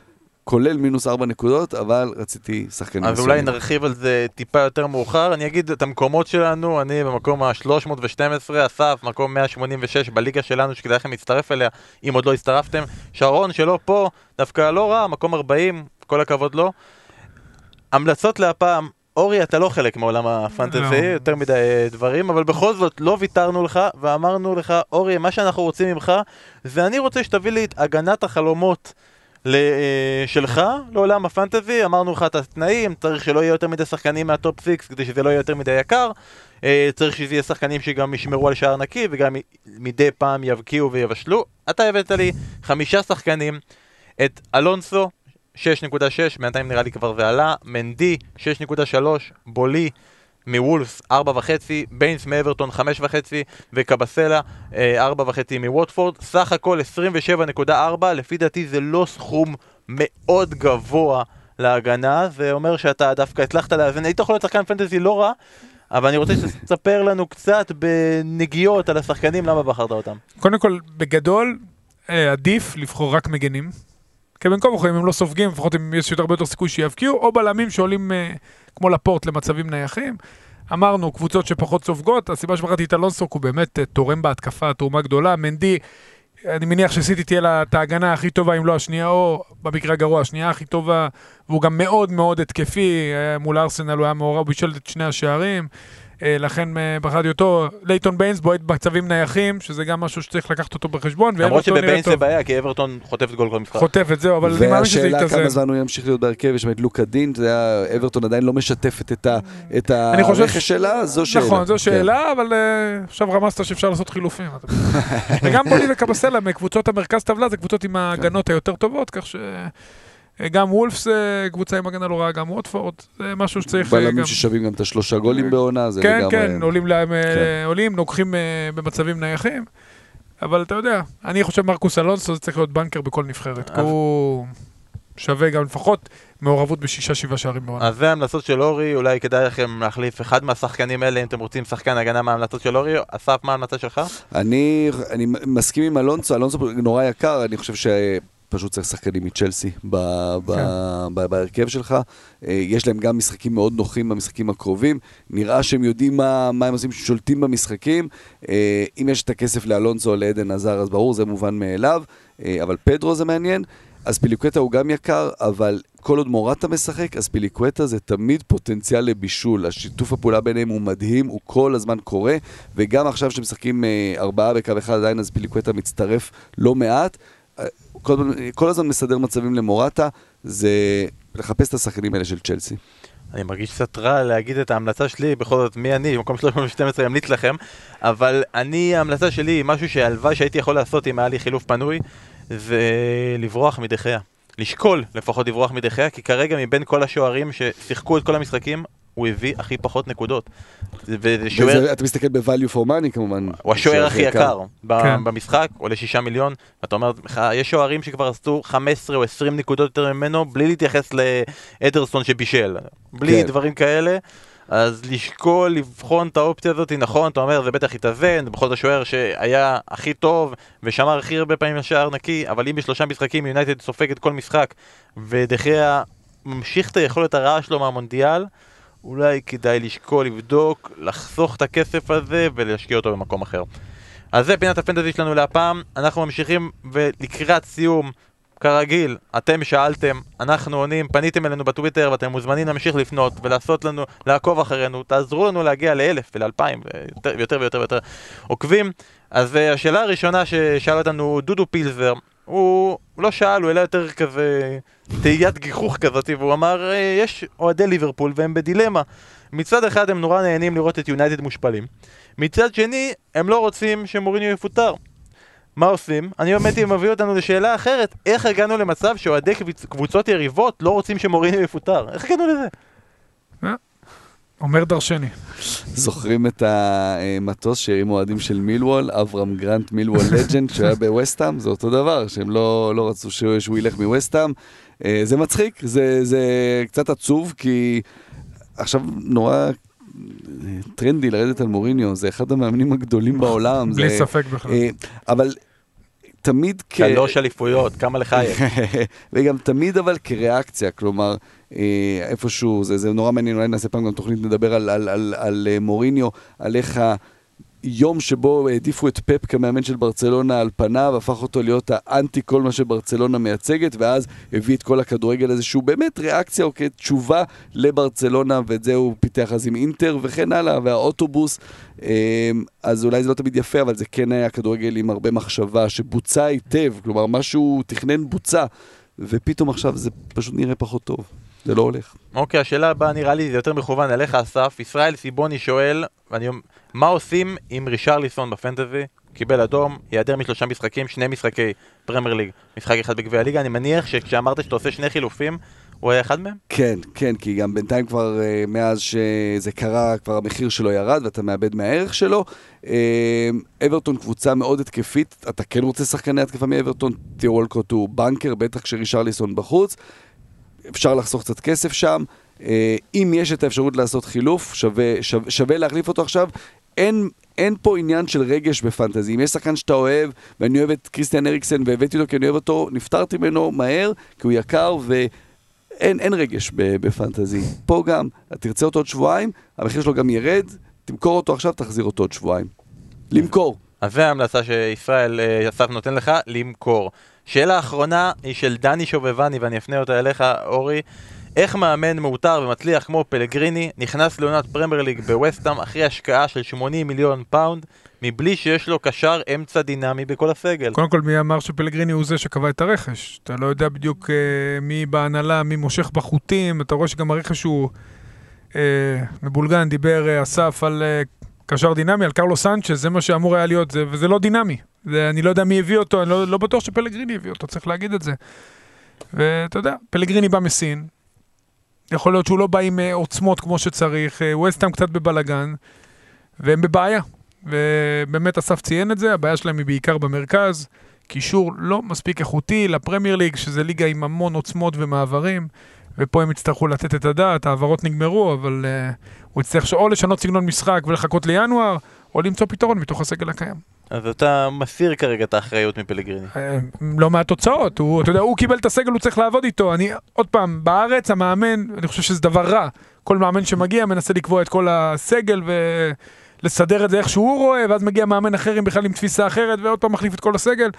כולל מינוס 4 נקודות, אבל רציתי שחקנים אז אולי נרחיב על זה טיפה יותר מאוחר. אני אגיד את המקומות שלנו, אני במקום ה-312, אסף, מקום 186 בליגה שלנו, שכדאי לכם להצטרף אליה, אם עוד לא הצטרפתם. שרון, שלא פה, דווקא לא רע, מקום 40, כל הכבוד לו. המלצות להפעם, אורי, אתה לא חלק מעולם הפנטזי, לא. יותר מדי אה, דברים, אבל בכל זאת לא ויתרנו לך, ואמרנו לך, אורי, מה שאנחנו רוצים ממך, זה אני רוצה שתביא לי את הגנת החלומות אה, שלך לעולם ה fantasy, אמרנו לך את התנאים, צריך שלא יהיה יותר מדי שחקנים מה top 6 כדי שזה לא יהיה יותר מדי יקר, אה, צריך שזה יהיה שחקנים שגם ישמרו על שער נקי וגם מדי פעם יבקיעו ויבשלו. אתה הבאת לי חמישה שחקנים, את אלונסו, 6.6, בינתיים נראה לי כבר זה עלה, מנדי, 6.3, בולי, מוולפס, 4.5, ביינס מאברטון, 5.5, וקבסלה, אה, 4.5 מווטפורד. סך הכל 27.4, לפי דעתי זה לא סכום מאוד גבוה להגנה, זה אומר שאתה דווקא הצלחת לאזן, היית יכול להיות שחקן פנטזי לא רע, אבל אני רוצה שתספר לנו קצת בנגיעות על השחקנים, למה בחרת אותם. קודם כל, בגדול, אה, עדיף לבחור רק מגנים. כי בין כה וכה, אם הם לא סופגים, לפחות אם יש יותר יותר סיכוי שיבקיעו, או בלמים שעולים אה, כמו לפורט למצבים נייחים. אמרנו, קבוצות שפחות סופגות, הסיבה שבחרתי את אלונסו, הוא באמת אה, תורם בהתקפה, תרומה גדולה. מנדי, אני מניח שסיטי תהיה לה את ההגנה הכי טובה, אם לא השנייה, או במקרה הגרוע, השנייה הכי טובה, והוא גם מאוד מאוד התקפי, אה, מול ארסנל הוא היה מעורב, הוא בישל את שני השערים. אה, לכן אה, בחרתי אותו, לייטון ביינס בועט במצבים נייחים, שזה גם משהו שצריך לקחת אותו בחשבון, למרות שבביינס זה. בעיה, כי אברטון חוטפת גול כל משחק. חוטף את זה, אבל אני מאמין שזה והשאלה כמה יתאזן. זמן הוא ימשיך להיות בהרכב, יש שם את לוקה דין, אברטון עדיין לא משתפת את ה- את אני חושב הרכש שלה, זו שאלה. נכון, זו כן. שאלה, אבל אה, עכשיו רמזת שאפשר לעשות חילופים. וגם בולי וקבסלה, מקבוצות המרכז טבלה, זה קבוצות עם ההגנות היותר טובות, כך ש... אה, גם וולפס אה, קבוצה עם הגנה לא רעה, גם ווטפורד, זה משהו שצריך... אה, בלמים גם- ששווים גם את השלושה גולים בעונה, זה כן, לגמרי... כן, עולים להם, כן. עולים, לוקחים אה, במצבים נייחים, אבל אתה יודע, אני חושב מרקוס אלונסו זה צריך להיות בנקר בכל נבחרת, כי אז- הוא שווה גם לפחות מעורבות בשישה שבעה שערים בעונה. אז זה ההמלצות של אורי, אולי כדאי לכם להחליף אחד מהשחקנים האלה אם אתם רוצים שחקן הגנה מההמלצות של אורי. אסף, מה ההמלצה שלך? אני, אני מסכים עם אלונסו, אלונסו נורא יקר, אני חושב שפשוט צריך שחקנים מצ'לסי כן. בהרכב שלך. אה, יש להם גם משחקים מאוד נוחים במשחקים הקרובים. נראה שהם יודעים מה, מה הם עושים, שולטים במשחקים. אה, אם יש את הכסף לאלונסו או לעדן עזר, אז ברור, זה מובן מאליו. אה, אבל פדרו זה מעניין. אז פיליקווטה הוא גם יקר, אבל כל עוד מורטה משחק, אז פיליקווטה זה תמיד פוטנציאל לבישול. השיתוף הפעולה ביניהם הוא מדהים, הוא כל הזמן קורה, וגם עכשיו שמשחקים אה, ארבעה בקו אחד עדיין, אז פיליקווטה מצטרף לא מעט. כל, הזמן מסדר מצבים למורטה, זה לחפש את השחקנים האלה של צ'לסי. אני מרגיש קצת רע להגיד את ההמלצה שלי, בכל זאת מי אני, במקום 312 אמליץ לכם, אבל אני, ההמלצה שלי, משהו שהלוואי שהייתי יכול לעשות אם היה לי חילוף פנוי, זה לברוח מדחיה. לשקול לפחות לברוח מדחיה, כי כרגע מבין כל השוערים ששיחקו את כל המשחקים, הוא הביא הכי פחות נקודות. וזה שוער, וזה, אתה מסתכל ב-value for money כמובן. הוא השוער הכי יקר כן. במשחק, עולה שישה מיליון, ואתה אומר, יש שוערים שכבר עשו 15 או 20 נקודות יותר ממנו, בלי להתייחס לאדרסון שבישל, בלי כן. דברים כאלה. אז לשקול, לבחון את האופציה הזאת, נכון, אתה אומר, זה בטח יתאזן, בכל זאת השוער שהיה הכי טוב ושמר הכי הרבה פעמים לשער נקי, אבל אם בשלושה משחקים יונייטד סופגת כל משחק, ודחיה ממשיך את היכולת הרעה שלו מהמונדיאל, אולי כדאי לשקול, לבדוק, לחסוך את הכסף הזה ולהשקיע אותו במקום אחר. אז זה פינת הפנטזי שלנו להפעם, אנחנו ממשיכים ולקראת סיום, כרגיל, אתם שאלתם, אנחנו עונים, פניתם אלינו בטוויטר ואתם מוזמנים להמשיך לפנות ולעשות לנו, לעקוב אחרינו, תעזרו לנו להגיע לאלף ולאלפיים ויותר ויותר ויותר עוקבים. אז אה, השאלה הראשונה ששאל אותנו דודו פילזר, הוא לא שאל, הוא העלה יותר כזה תהיית גיחוך כזאת, והוא אמר, "אה, יש אוהדי ליברפול והם בדילמה. מצד אחד הם נורא נהנים לראות את יונייטד מושפלים, מצד שני, הם לא רוצים שמוריניו יפוטר. מה עושים? אני באמת מביא אותנו לשאלה אחרת, איך הגענו למצב שאוהדי קבוצות יריבות לא רוצים שמוריניו יפוטר? איך הגענו לזה? אומר דרשני. זוכרים את המטוס שהרימו אוהדים של מילוול, אברהם גרנט מילוול לג'נד, כשהוא היה בווסטהאם, זה אותו דבר, שהם לא, לא רצו שהוא, שהוא ילך מווסטהאם. אה, זה מצחיק, זה, זה קצת עצוב, כי עכשיו נורא אה, טרנדי לרדת על מוריניו, זה אחד המאמנים הגדולים בעולם. בלי זה, ספק בכלל. אה, אבל תמיד כ... שלוש אליפויות, כמה לך יש? וגם תמיד אבל כריאקציה, כלומר, איפשהו, זה, זה נורא מעניין, אולי נעשה פעם גם תוכנית, נדבר על, על, על, על אה, מוריניו, על איך היום שבו העדיפו את פפ כמאמן של ברצלונה על פניו, הפך אותו להיות האנטי כל מה שברצלונה מייצגת, ואז הביא את כל הכדורגל הזה, שהוא באמת ריאקציה או כתשובה לברצלונה, ואת זה הוא פיתח אז עם אינטר וכן הלאה, והאוטובוס. אה, אז אולי זה לא תמיד יפה, אבל זה כן היה כדורגל עם הרבה מחשבה, שבוצע היטב, כלומר, מה תכנן בוצע, ופתאום עכשיו זה פשוט נראה פחות טוב. זה לא הולך. אוקיי, השאלה הבאה נראה לי זה יותר מכוון אליך אסף. ישראל סיבוני שואל, ואני מה עושים עם רישרליסון בפנטזי? קיבל אדום, ייעדר משלושה משחקים, שני משחקי פרמייר ליג, משחק אחד בגביע הליגה. אני מניח שכשאמרת שאתה עושה שני חילופים, הוא היה אחד מהם? כן, כן, כי גם בינתיים כבר אה, מאז שזה קרה, כבר המחיר שלו ירד ואתה מאבד מהערך שלו. אה, אברטון קבוצה מאוד התקפית, אתה כן רוצה שחקני התקפה מאברטון, תיאו וולקוט הוא בנקר, בטח כשרישרליסון בחוץ. אפשר לחסוך קצת כסף שם. אה, אם יש את האפשרות לעשות חילוף, שווה, שווה, שווה להחליף אותו עכשיו. אין, אין פה עניין של רגש בפנטזי. אם יש שחקן שאתה אוהב, ואני אוהב את קריסטיאן אריקסן והבאתי אותו כי אני אוהב אותו, נפטרתי ממנו מהר, כי הוא יקר, ואין אין רגש ב fantasy. פה גם, תרצה אותו עוד שבועיים, המחיר שלו גם ירד, תמכור אותו עכשיו, תחזיר אותו עוד שבועיים. למכור. אז זה ההמלצה שישראל אה, אסף נותן לך, למכור. שאלה אחרונה היא של דני שובבני, ואני אפנה אותה אליך, אורי. איך מאמן מעוטר ומצליח כמו פלגריני נכנס לעונת פרמייר ליג בווסטהאם אחרי השקעה של 80 מיליון פאונד מבלי שיש לו קשר אמצע דינמי בכל הסגל? קודם כל, מי אמר שפלגריני הוא זה שקבע את הרכש? אתה לא יודע בדיוק אה, מי בהנהלה, מי מושך בחוטים, אתה רואה שגם הרכש הוא אה, מבולגן, דיבר אה, אסף על אה, קשר דינמי, על קרלו סנצ'ס, זה מה שאמור היה להיות, זה, וזה לא דינמי. זה, אני לא יודע מי הביא אותו, אני לא, לא בטוח שפלגריני הביא אותו, צריך להגיד את זה. ואתה יודע, פלגריני בא מסין, יכול להיות שהוא לא בא עם אה, עוצמות כמו שצריך, אה, ווסטהאם קצת בבלגן, והם בבעיה. ובאמת אסף ציין את זה, הבעיה שלהם היא בעיקר במרכז, קישור לא מספיק איכותי לפרמייר ליג, שזה ליגה עם המון עוצמות ומעברים, ופה הם יצטרכו לתת את הדעת, ההעברות נגמרו, אבל uh, הוא יצטרך או לשנות סגנון משחק ולחכות לינואר, או למצוא פתרון מתוך הסגל הקיים. אז אתה מסיר כרגע את האחריות מפלגריני. אה, לא מהתוצאות, הוא, אתה יודע, הוא קיבל את הסגל, הוא צריך לעבוד איתו. אני, עוד פעם, בארץ המאמן, אני חושב שזה דבר רע. כל מאמן שמגיע מנסה לקבוע את כל הסגל ולסדר את זה איך שהוא רואה, ואז מגיע מאמן אחר עם בכלל עם תפיסה אחרת, ועוד פעם מחליף את כל הסגל.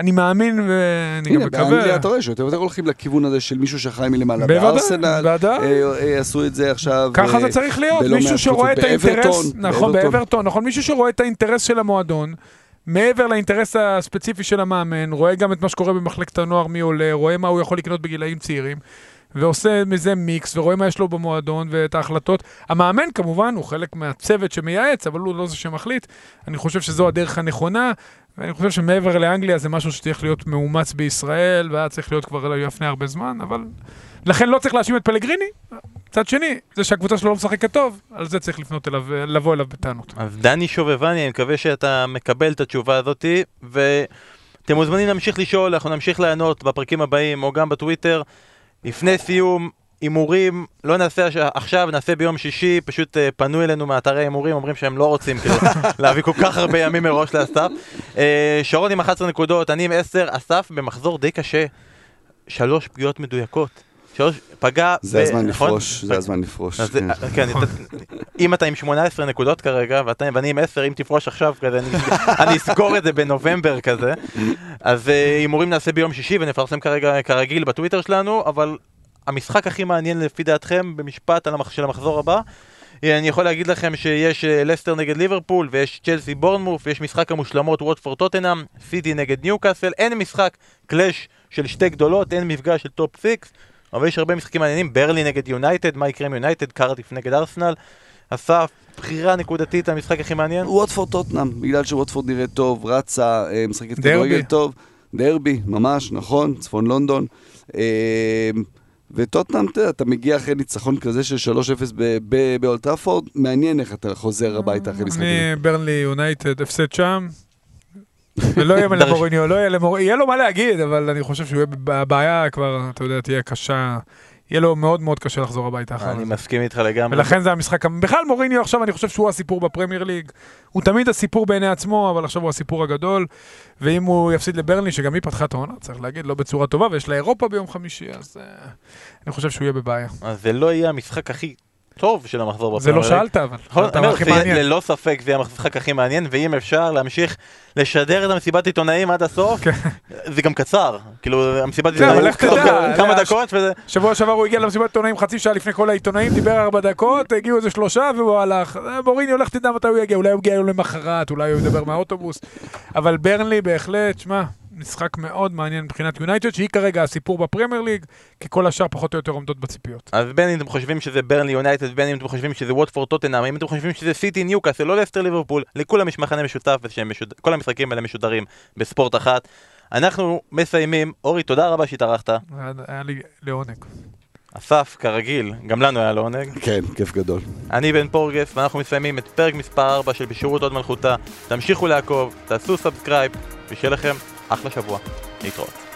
אני מאמין ואני גם הנה, מקווה. באנגליה אתה רואה שיותר ויותר הולכים לכיוון הזה של מישהו שאחראי מלמעלה. בארסנל. אה, אה, עשו את זה עכשיו. ככה אה, זה צריך להיות, מישהו שרואה את. האינטרס, נכון. באברטון, נכון, מישהו שרואה את האינטרס של המועדון, מעבר לאינטרס הספציפי של המאמן, רואה גם את מה שקורה במחלקת הנוער, מי עולה, רואה מה הוא יכול לקנות בגילאים צעירים, ועושה מזה מיקס, ורואה מה יש לו במועדון ואת ההחלטות. המאמן כמובן הוא חלק מהצוות שמייעץ, אבל הוא לא זה שמחליט. אני חושב שזו הדרך הנכונה, ואני חושב שמעבר לאנגליה זה משהו שצריך להיות מאומץ בישראל, והיה צריך להיות כבר לפני הרבה זמן, אבל... לכן לא צריך להאשים את פלגריני. מצד שני, זה שהקבוצה שלו לא משחקת טוב, על זה צריך לפנות אליו, לבוא אליו בטענות. אז דני שובבני, אני מקווה שאתה מקבל את התשובה הזאתי, ואתם מוזמנים להמשיך לשאול, אנחנו נמשיך לענות בפרקים הבאים, או גם בטוויטר. לפני סיום, הימורים, לא נעשה עכשיו, נעשה ביום שישי, פשוט אה, פנו אלינו מאתרי הימורים, אומרים שהם לא רוצים כאילו, להביא כל כך הרבה ימים מראש לאסף. אה, שרון עם 11 נקודות, אני עם 10, אסף במחזור די קשה, שלוש פגיעות מדויקות. שלוש, פגע... זה ב- הזמן נכון? לפרוש, זה הזמן לפרוש. אז, כן. אה, כן, אם אתה עם 18 נקודות כרגע, ואתה, ואני עם 10, אם תפרוש עכשיו כזה, אני, אני אזכור את זה בנובמבר כזה. אז אה, הימורים נעשה ביום שישי ונפרסם כרגע כרגיל בטוויטר שלנו, אבל המשחק הכי מעניין לפי דעתכם במשפט על המח, של המחזור הבא, אה, אני יכול להגיד לכם שיש אה, לסטר נגד ליברפול, ויש צ'לסי בורנמות', ויש משחק המושלמות ווטפורד טוטנאם, סיטי נגד ניוקאסל, אין משחק clash של שתי גדולות, אין מפגש של top 6, אבל יש הרבה משחקים מעניינים, ברנלי נגד יונייטד, מה יקרה עם יונייטד, קרדיף נגד ארסנל. אסף, בחירה נקודתית למשחק הכי מעניין? ווטפורד טוטנאם, בגלל שוואטפורד נראית טוב, רצה, אה, משחקת. כדורגל טוב. דרבי, ממש, נכון, צפון לונדון. וטוטנאם, אתה יודע, אתה מגיע אחרי ניצחון כזה של 3-0 ב- ב- באולטראפורד, מעניין איך אתה חוזר הביתה אחרי משחק כזה. אני, ברנלי יונייטד, הפסד שם. ולא יהיה למוריניו, לא יהיה למוריניו, יהיה לו מה להגיד, אבל אני חושב בבעיה כבר, אתה יודע, תהיה קשה. יהיה לו מאוד מאוד קשה לחזור הביתה אחר אני. מסכים איתך לגמרי. ולכן זה המשחק, בכלל מוריניו עכשיו אני חושב שהוא הסיפור בפרמייר ליג. הוא תמיד הסיפור בעיני עצמו, אבל עכשיו הוא הסיפור הגדול. ואם הוא יפסיד לברנלי, שגם היא פתחה את העונה, צריך להגיד, לא בצורה טובה, ויש לה אירופה ביום חמישי, אז uh, אני חושב שהוא יהיה בבעיה. אז זה לא יהיה המשחק הכי טוב של המחזור זה לא בפרמייר ליג. שאלת, אבל. נכון, שאלת אני מה אומר, זה- מעניין. ללא ספק זה יהיה המשחק הכי מעניין, ואם אפשר להמשיך לשדר את המסיבת עיתונאים עד הסוף, זה גם קצר. כאילו, המסיבת כן, אבל עיתונאים כמה זה- דקות, וזה... שבוע שעבר הוא הגיע למסיבת עיתונאים חצי שעה לפני כל העיתונאים, דיבר ארבע דקות, הגיעו איזה שלושה והוא הלך. אה, מוריני הולך תדע מתי הוא יגיע, אולי הוא יגיע יום למחרת, אולי הוא ידבר מהאוטובוס. אבל ברנלי בהחלט, שמע, משחק מאוד מעניין מבחינת יונייטד, שהיא כרגע הסיפור בפרמייר ליג, כי כל השאר פחות או יותר עומדות בציפיות. אז בין אם אתם חושבים שזה ברנלי יונייטד, בין אם אתם חושבים שזה ווטפורד טוטנאם, אם אתם חושבים שזה סיטי ניוקאסל, לא לסטר ליברפול, לכולם יש מחנה משותף, ושכל המשחקים האלה משודרים בספורט אחת. אנחנו מסיימים. אורי, תודה רבה שהתארחת. היה היה לי לעונג. אסף, כרגיל, גם לנו היה לעונג. כן, כיף גדול. אני בן פורגס, ואנחנו מסיימים את פרק מספר 4 של בשירות הוד מלכותה. תמשיכו לעקוב, תעשו subscribe, ושיהיה לכם אחלה שבוע. להתראות.